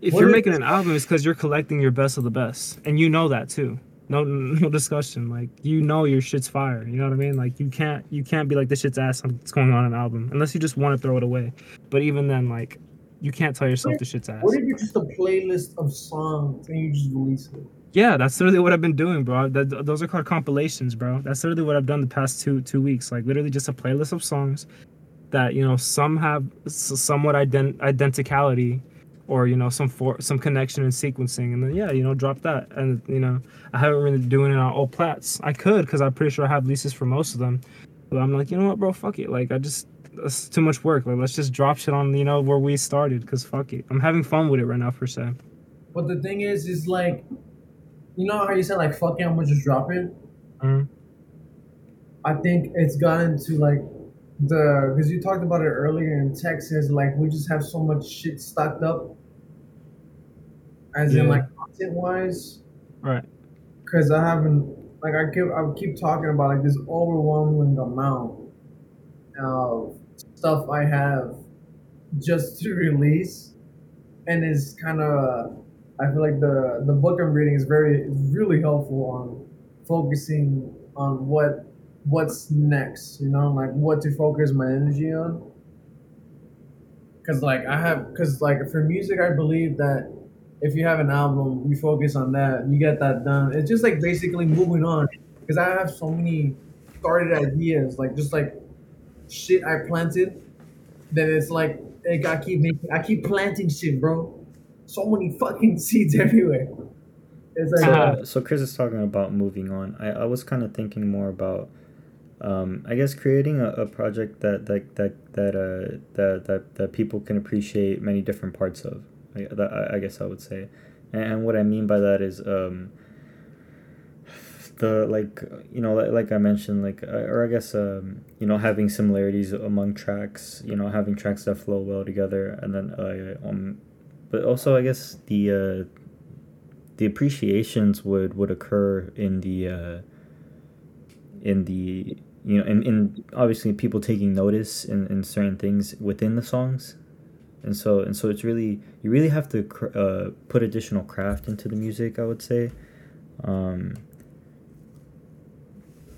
if What you're making an album, it's because you're collecting your best of the best, and you know that too. No, no discussion. Like you know your shit's fire. You know what I mean? Like you can't, you can't be like this shit's ass. It's going on an album unless you just want to throw it away. But even then, like you can't tell yourself the shit's ass. What if it's just a playlist of songs and you just release it? Yeah, that's literally what I've been doing, bro. That, those are called compilations, bro. That's literally what I've done the past two two weeks. Like literally just a playlist of songs that you know some have somewhat ident- identicality, or you know some for some connection and sequencing, and then yeah, you know drop that. And you know I haven't really doing it on all plats. I could because I'm pretty sure I have leases for most of them, but I'm like you know what, bro, fuck it. Like I just that's too much work. Like let's just drop shit on you know where we started, because fuck it. I'm having fun with it right now per se. But the thing is, is like, you know how you said like, "Fuck it, I'm gonna just drop it." Mhm. I think it's gotten to like the because you talked about it earlier in Texas. Like we just have so much shit stocked up, as Yeah. in like content wise. Right. Because I haven't like I keep I keep talking about like this overwhelming amount of stuff I have just to release, and it's kind of I feel like the the book I'm reading is very really helpful on focusing on what what's next. You know, like what to focus my energy on. Cause like I have, cause like for music, I believe that if you have an album, you focus on that, you get that done. It's just like basically moving on. Cause I have so many started ideas, like just like shit I planted. That it's like like, I keep making, I keep planting shit, bro. So many fucking seeds everywhere. It's like Uh-huh. uh, So, so Chris is talking about moving on. I, I was kind of thinking more about, um, I guess creating a, a project that that that that uh that, that that people can appreciate many different parts of. I, that, I, I guess I would say, and, and what I mean by that is um. The like you know like, like I mentioned like uh, or I guess um you know having similarities among tracks you know having tracks that flow well together and then uh um but also I guess the uh the appreciations would would occur in the uh, in the you know in, in obviously people taking notice in, in certain things within the songs and so and so it's really you really have to cr- uh, put additional craft into the music i would say um,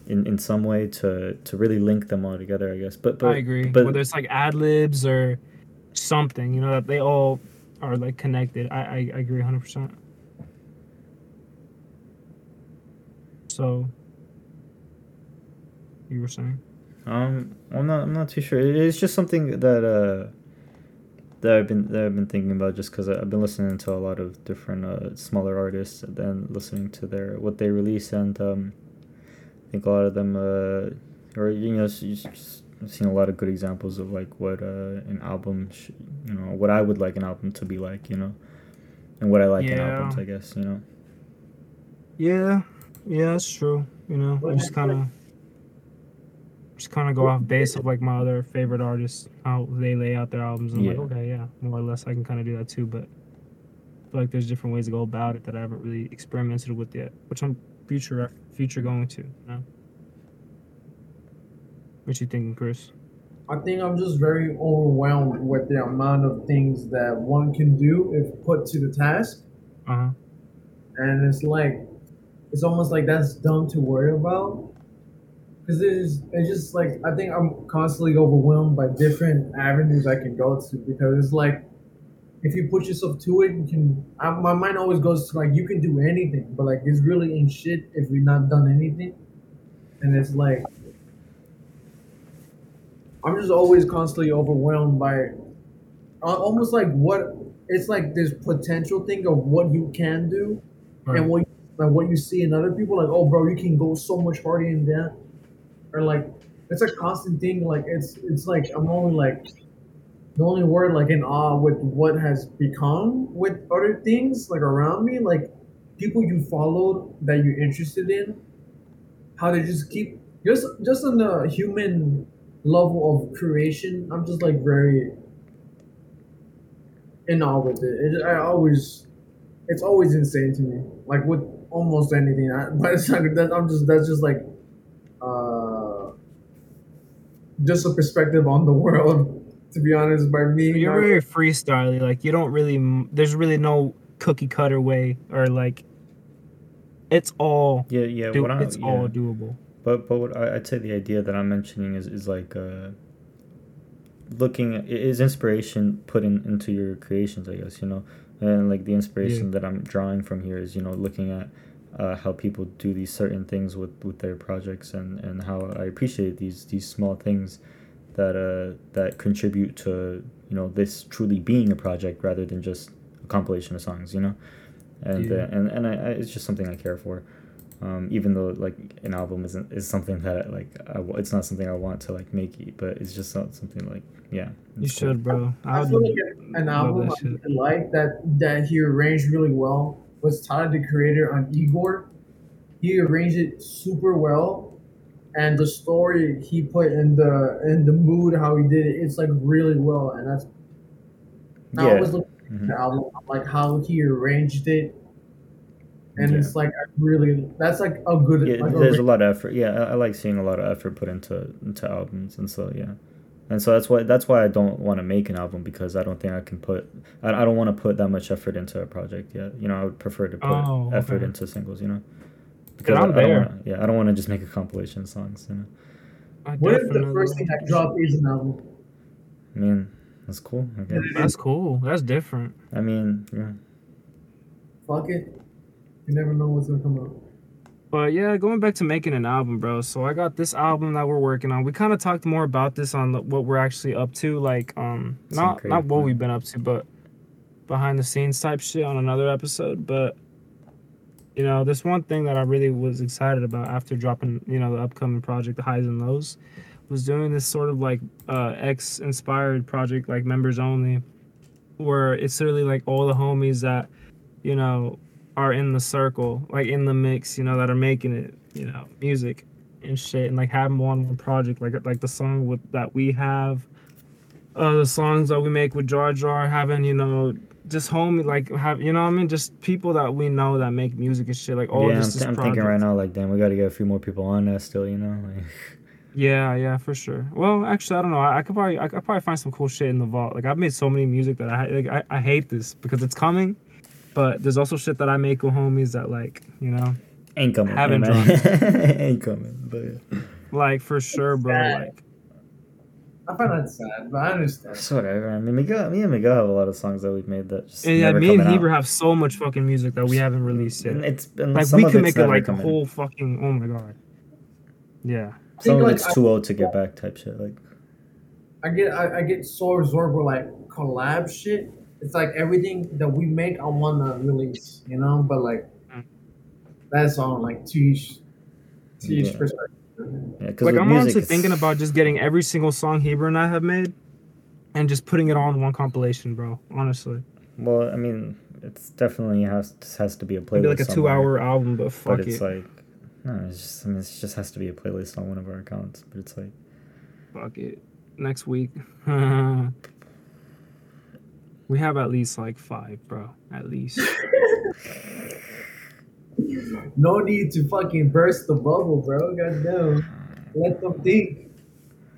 in, in some way to to really link them all together i guess but but I agree. but Whether it's like ad libs or something, you know, that they all are like connected. I I, I agree 100. percent So, you were saying? Um, I'm not. I'm not too sure. It's just something that uh, that I've been that I've been thinking about just because I've been listening to a lot of different uh, smaller artists and then listening to their what they release and um, I think a lot of them uh, or you know, I've seen a lot of good examples of like what uh, an album, sh- you know, what I would like an album to be like, you know, and what I like in albums, I guess, you know. Yeah, yeah, that's true. You know, I just kind of, just kind of go off base of like my other favorite artists, how they lay out their albums. And I'm Yeah. like, okay, yeah, more or less, I can kind of do that too. But I feel like there's different ways to go about it that I haven't really experimented with yet, which I'm future future going to. You know? What you thinking, Chris? I think I'm just very overwhelmed with the amount of things that one can do if put to the task. Uh huh. and it's like it's almost like that's dumb to worry about because it's it's just like I think I'm constantly overwhelmed by different avenues I can go to because it's like if you put yourself to it, you can. I, my mind always goes to like you can do anything, but like it's really ain't shit if we not done anything, and it's like I'm just always constantly overwhelmed by uh, almost like what it's like this potential thing of what you can do Right. and what you, like what you see in other people like oh bro you can go so much harder in that or like it's a constant thing like it's it's like i'm only like the only word like in awe with what has become with other things like around me like people you followed that you're interested in how they just keep just just on the human level of creation i'm just like very in awe with it, it i always it's always insane to me. Like with almost anything, I, but it's like that. I'm just that's just like, uh, just a perspective on the world. To be honest, by me, You're not- very freestyly. Like you don't really. There's really no cookie cutter way or like. It's all. Yeah, yeah. Do, what I, it's yeah. all doable. But but what I, I'd say the idea that I'm mentioning is is like uh, looking at, is inspiration put in, into your creations, I guess you know, and like the inspiration that I'm drawing from here is you know looking at uh, how people do these certain things with, with their projects and, and how I appreciate these these small things that uh that contribute to you know this truly being a project rather than just a compilation of songs, you know, and Yeah. uh, and and I, I, it's just something I care for um, even though like an album isn't is something that like I, w- it's not something I want to like make it, but it's just not something like yeah. You it's cool. should, bro. I would feel like an album that I like that that he arranged really well was Tyler the Creator on Igor. He arranged it super well, and the story he put in the in the mood how he did it, it's like really well, and that's. Yeah. I Yeah. always look at Mhm. the album like how he arranged it, and Yeah. it's like I really that's like a good. Yeah, like there's a arra- lot of effort. Yeah, I, I like seeing a lot of effort put into into albums, and so yeah, and so that's why that's why I don't want to make an album because I don't think I can put I, I don't want to put that much effort into a project yet. You know, I would prefer to put Oh, effort okay. into singles. You know, because I'm I, I don't there. wanna, yeah, I don't want to just make a compilation of songs. You know, I What if the first thing I drop is an album? I mean, that's cool. I guess. That's cool. That's different. I mean, yeah. Fuck it, you never know what's gonna come out. But yeah, going back to making an album, bro. So I got this album that we're working on. We kind of talked more about this on the, what we're actually up to, like um, Some not not what plan. we've been up to, but behind the scenes type shit on another episode. But you know, this one thing that I really was excited about after dropping, you know, the upcoming project, the highs and lows, was doing this sort of like uh, X inspired project, like members only, where it's literally like all the homies that, you know, are in the circle, like in the mix, you know, that are making it, you know, music and shit, and like have them on one project, like like the song with that we have, uh, the songs that we make with Jar Jar, having you know, just homie, like have you know what I mean, just people that we know that make music and shit, like all yeah, I'm, th- I'm thinking right now, like, damn, we got to get a few more people on that still, you know? Like, Yeah, yeah, for sure. Well, actually, I don't know. I, I could probably, I could probably find some cool shit in the vault. Like I've made so many music that I like. I, I hate this because it's coming, but there's also shit that I make with homies that like, you know, ain't coming. Haven't hey, man. ain't coming. But yeah. like for sure, bro. Like, I find that sad, but I understand. It's whatever. I mean, Miguel, me and Miguel have a lot of songs that we've made that just and yeah, never me and coming Heber out. have so much fucking music that we haven't released yet. And it's and Like some we of could make it like a whole fucking. Oh my god. Yeah. Some think, of like, it's I- too old to get back type shit. Like I get I, I get so absorbed with like collab shit. It's like everything that we make I wanna release, you know, but like Mm. that's on like to each to each Yeah. perspective. yeah, Like I'm music, honestly it's- thinking about just getting every single song Heber and I have made, and just putting it all in one compilation, bro. Honestly, Well, I mean, it's definitely has has to be a playlist. maybe like a two-hour album, but fuck But it's it, like no, it's just I mean, it just has to be a playlist on one of our accounts. But it's like fuck it. Next week, we have at least like five, bro. At least. No need to fucking burst the bubble, bro. Goddamn. Let them think.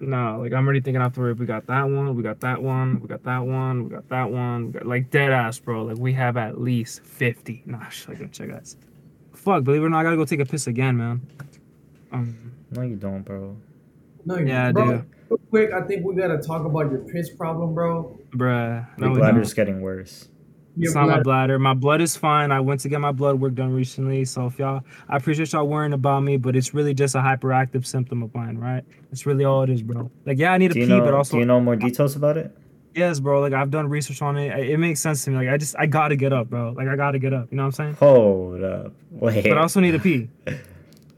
No, like I'm already thinking off the rip. We got that one. We got that one. We got that one. We got that one. We got, like dead ass, bro. Like we have at least fifty. Nah, sh- like check guys. Fuck, believe it or not, I gotta go take a piss again, man. Um, no, you don't, bro. No, you Yeah, I bro, do. Real quick, I think we gotta talk about your piss problem, bro. bruh. No, Your bladder's don't. getting worse. Your It's not my bladder- bladder. My blood is fine. I went to get my blood work done recently. So if y'all, I appreciate y'all worrying about me, but it's really just a hyperactive symptom of mine, right? It's really all it is, bro. Like, yeah, I need to pee, know? but also do you know more details about it? Yes, bro. Like I've done research on it. It makes sense to me. Like I just I gotta get up, bro. Like I gotta get up. You know what I'm saying? Hold up. Wait. But I also need to pee.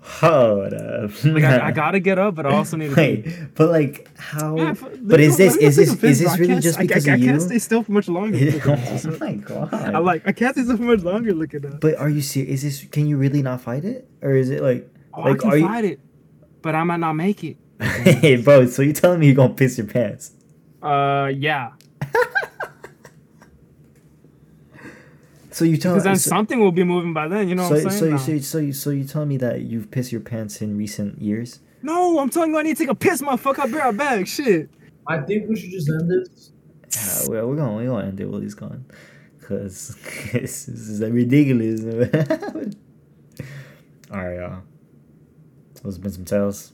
Hold up. Like I, I gotta get up, but I also need to. Wait, but like how? Yeah, f- but is this is this is this really just because I, I you? can't stay still for much longer. oh my god. I like I can't stay still for much longer. Look at that. But are you serious? Is this? Can you really not fight it, or is it like? Oh, like, I can are you- fight it, but I might not make it. hey, bro. So you're telling me you're gonna piss your pants? Uh, yeah. So you tell Because then so, something will be moving by then. You know so, I'm so, saying? you, No. so, you, so you so you telling me that you've pissed your pants in recent years? No, I'm telling you, I need to take a piss, motherfucker. I'll be right back. Shit. I think we should just end this. Yeah, we're, we're gonna we're gonna end it while he's gone, cause this, this is ridiculous. All right, y'all. Those have been some tales.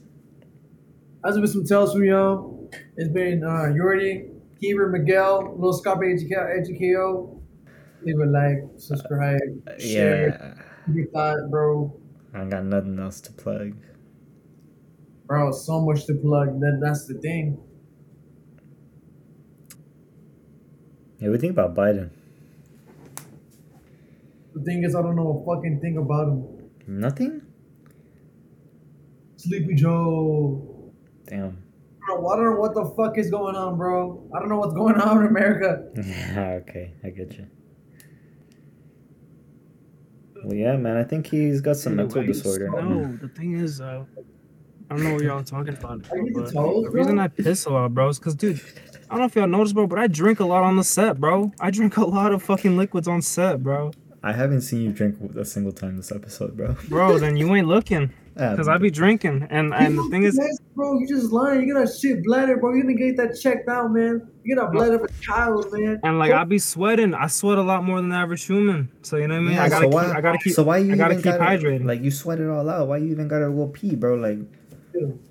That's been some tales from y'all. It's been uh, Jhordy, Heber, Miguel, Lil Scopic aka. Leave a like, subscribe, uh, uh, share. Yeah, Your thought, bro. I got nothing else to plug. Bro, so much to plug. That that's the thing. Yeah, we think about Biden. The thing is, I don't know a fucking thing about him. Nothing. Sleepy Joe. Damn. Bro, I don't know what the fuck is going on, bro. I don't know what's going on in America. Okay, I get you. Well, yeah, man, I think he's got some mental Anyways, disorder. No, the thing is, uh, I don't know what y'all are talking about. Are you but told, the reason? I piss a lot, bro, is because, dude, I don't know if y'all noticed, bro, but I drink a lot on the set, bro. I drink a lot of fucking liquids on set, bro. I haven't seen you drink a single time this episode, bro. Bro, then you ain't looking, Because I be drinking. And and the thing is, bro, you just lying. You got a shit bladder, bro. You gonna get that checked out, man. You got a bladder a child, man. and like I be sweating. I sweat a lot more than the average human. So you know what I mean? Yeah, I gotta so keep. why, I gotta keep. So why you I gotta keep gotta, hydrating. Like you sweat it all out. Why you even gotta go pee, bro? Like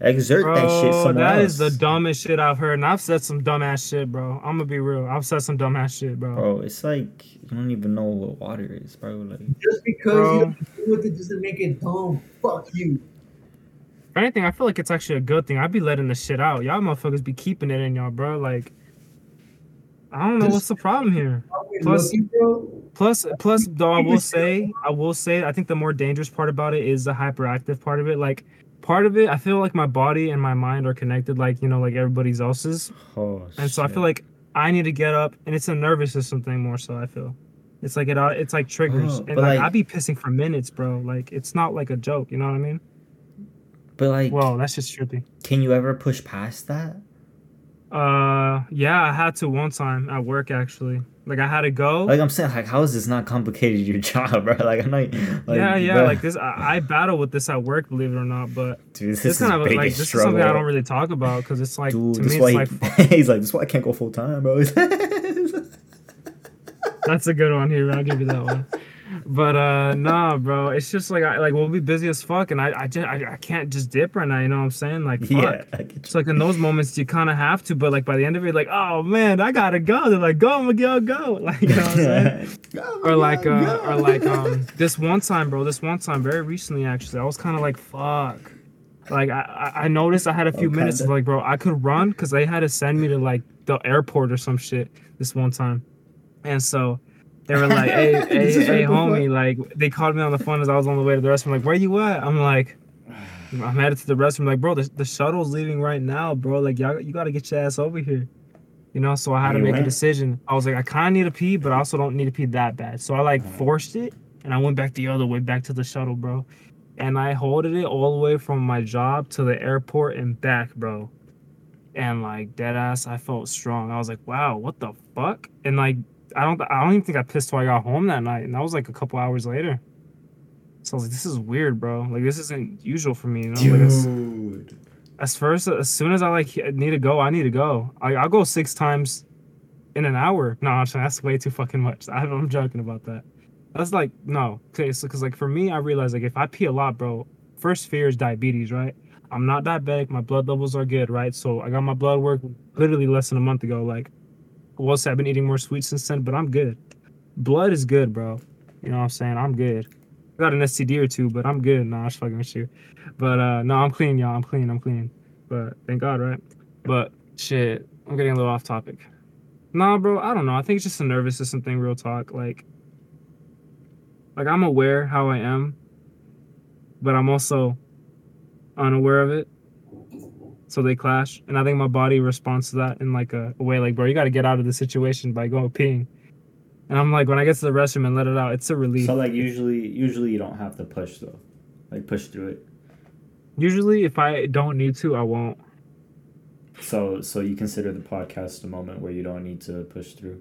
exert that shit Bro, somewhere that else. is the dumbest shit I've heard, and I've said some dumbass shit, bro. I'm gonna be real. I've said some dumbass shit, bro. Bro, it's like you don't even know what water is, bro. Like Just because Bro. you don't do with it doesn't make it dumb. Fuck you. If anything, I feel like it's actually a good thing. I'd be letting the shit out. Y'all motherfuckers be keeping it in y'all, bro. Like, I don't know what's the problem here. Plus- looking, bro? Plus, plus, though, I will say, I will say, I think the more dangerous part about it is the hyperactive part of it. Like, part of it, I feel like my body and my mind are connected, like you know, like everybody's else's. oh And so I feel like I need to get up, and it's a nervous system thing more so. I feel it's like it, it's like triggers, Oh, and like, like- I be pissing for minutes, bro. Like it's not like a joke, you know what I mean? But like Well, that's just trippy. can you ever push past that? Uh, yeah, I had to one time at work actually. Like I had to go. Like I'm saying, like how is this not complicated your job, bro? Like I'm not like yeah, yeah, bro, like this. I, I battle with this at work, believe it or not. But dude, this, this is kind of like this is something I don't really talk about because it's like Dude, to me it's he- like he's like, this is why I can't go full time, bro. that's a good one here. I'll give you that one. But uh nah, bro, it's just like I like we'll be busy as fuck, and I I just I, I can't just dip right now. You know what I'm saying? Like fuck. yeah, I get you. It's like in those moments you kind of have to, but like by the end of it, like oh man, I gotta go. They're like go Miguel, go. Like you know what I'm saying? or like uh, or like um this one time bro this one time very recently actually i was kind of like fuck like I, I noticed i had a few Oh, minutes kinda. like bro i could run because they had to send me to like the airport or some shit this one time and so they were like hey hey hey homie like they called me on the phone as i was on the way to the restroom like where you at? I'm like i'm headed to the restroom. Like bro the, the shuttle's leaving right now bro. Like y'all you gotta get your ass over here. You know so i had to make a decision. I was like i kind of need to pee but i also don't need to pee that bad. So i like forced it and i went back the other way back to the shuttle bro. And i holded it all the way from my job to the airport and back bro. And like dead ass i felt strong. I was like wow what the fuck? And like i don't i don't even think i pissed till i got home that night and that was like a couple hours later so i was like this is weird bro like this isn't usual for me you know like, Dude. as first as soon as I like need to go, I need to go. I, I'll go six times in an hour. No, actually, that's way too fucking much. I, I'm joking about that. That's like no, okay. So because like for me, I realize like if I pee a lot, bro, first fear is diabetes, right? I'm not diabetic. My blood levels are good, right? So I got my blood work literally less than a month ago. Like, we'll I've been eating more sweets since then, but I'm good. Blood is good, bro. You know what I'm saying? I'm good. I got an STD or two, but I'm good. Nah, I was fucking with you. But uh no, I'm clean, y'all. I'm clean. I'm clean. But thank God, right? But shit, I'm getting a little off topic. Nah, bro, I don't know. I think it's just a nervous system thing, real talk. Like, like I'm aware how I am, but I'm also unaware of it. So they clash, and I think my body responds to that in like a, a way, like, bro, you got to get out of the situation by going peeing. And I'm like, when I get to the restroom and let it out, it's a relief. So like usually, usually you don't have to push though, like push through it. Usually, if I don't need to, I won't. So so you consider the podcast a moment where you don't need to push through.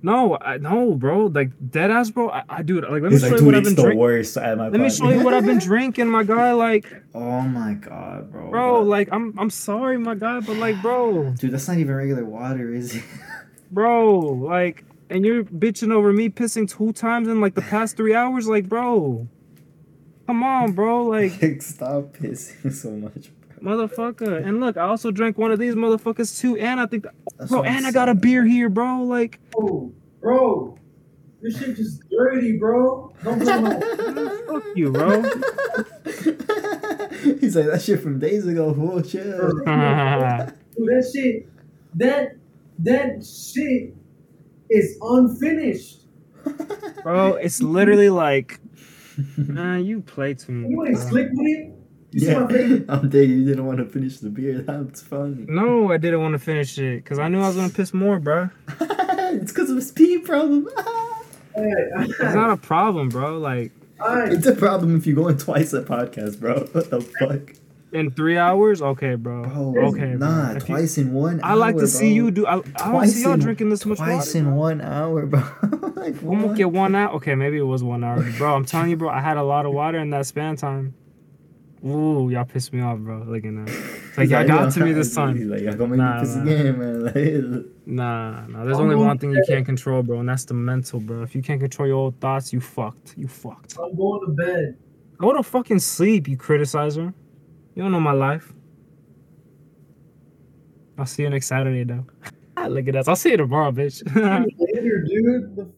No, I, no, bro. Like dead ass, bro. I, I dude, like let me show you what I've been drinking. worst at my Let me show you what I've been drinking, my guy. Like, Oh my god, bro. bro, But- like I'm I'm sorry, my guy, but like, bro, dude, that's not even regular water, is it? bro, like, and you're bitching over me pissing two times in like the past three hours, like, bro. Come on, bro, like, Like, stop pissing so much. Motherfucker. And look, I also drank one of these motherfuckers too, and I think, that, bro, and I got a beer here, bro. Like, Oh, bro, this shit just dirty, bro. Don't put no. fuck you, bro. He's like that shit from days ago. Fool, chill. That shit, that that shit is unfinished. bro, it's literally like, man, you play too much. You ain't bro. slick with it. You see yeah, my? I'm dead. You didn't want to finish the beer. That's funny. No, I didn't want to finish it because I knew I was gonna piss more, bro. it's because of his pee problem. It's not a problem, bro. Like Alright, it's a problem if you go in twice a podcast, bro. What the fuck, in three hours, okay, bro. bro? okay, bro. nah, you- twice in one. I like hour, to see bro. you do. I, I don't Twice see y'all in- drinking this much water. Twice water. in bro. one hour, bro. like, I'm gonna get one out. Okay, maybe it was one hour, bro. I'm telling you, bro. I had a lot of water in that span time. Ooh, y'all pissed me off, bro. Look at that. It's like y'all got to me this He's time. like, y'all gonna make Nah, me piss nah. again, man. Like, Nah, nah. There's only one thing you can't control, bro, and that's the mental, bro. If you can't control your own thoughts, you fucked. You fucked. I'm going to bed. Go to fucking sleep, you criticizer. You don't know my life. I'll see you next Saturday, though. Look at us. I'll see you tomorrow, bitch. Later, dude. The fuck?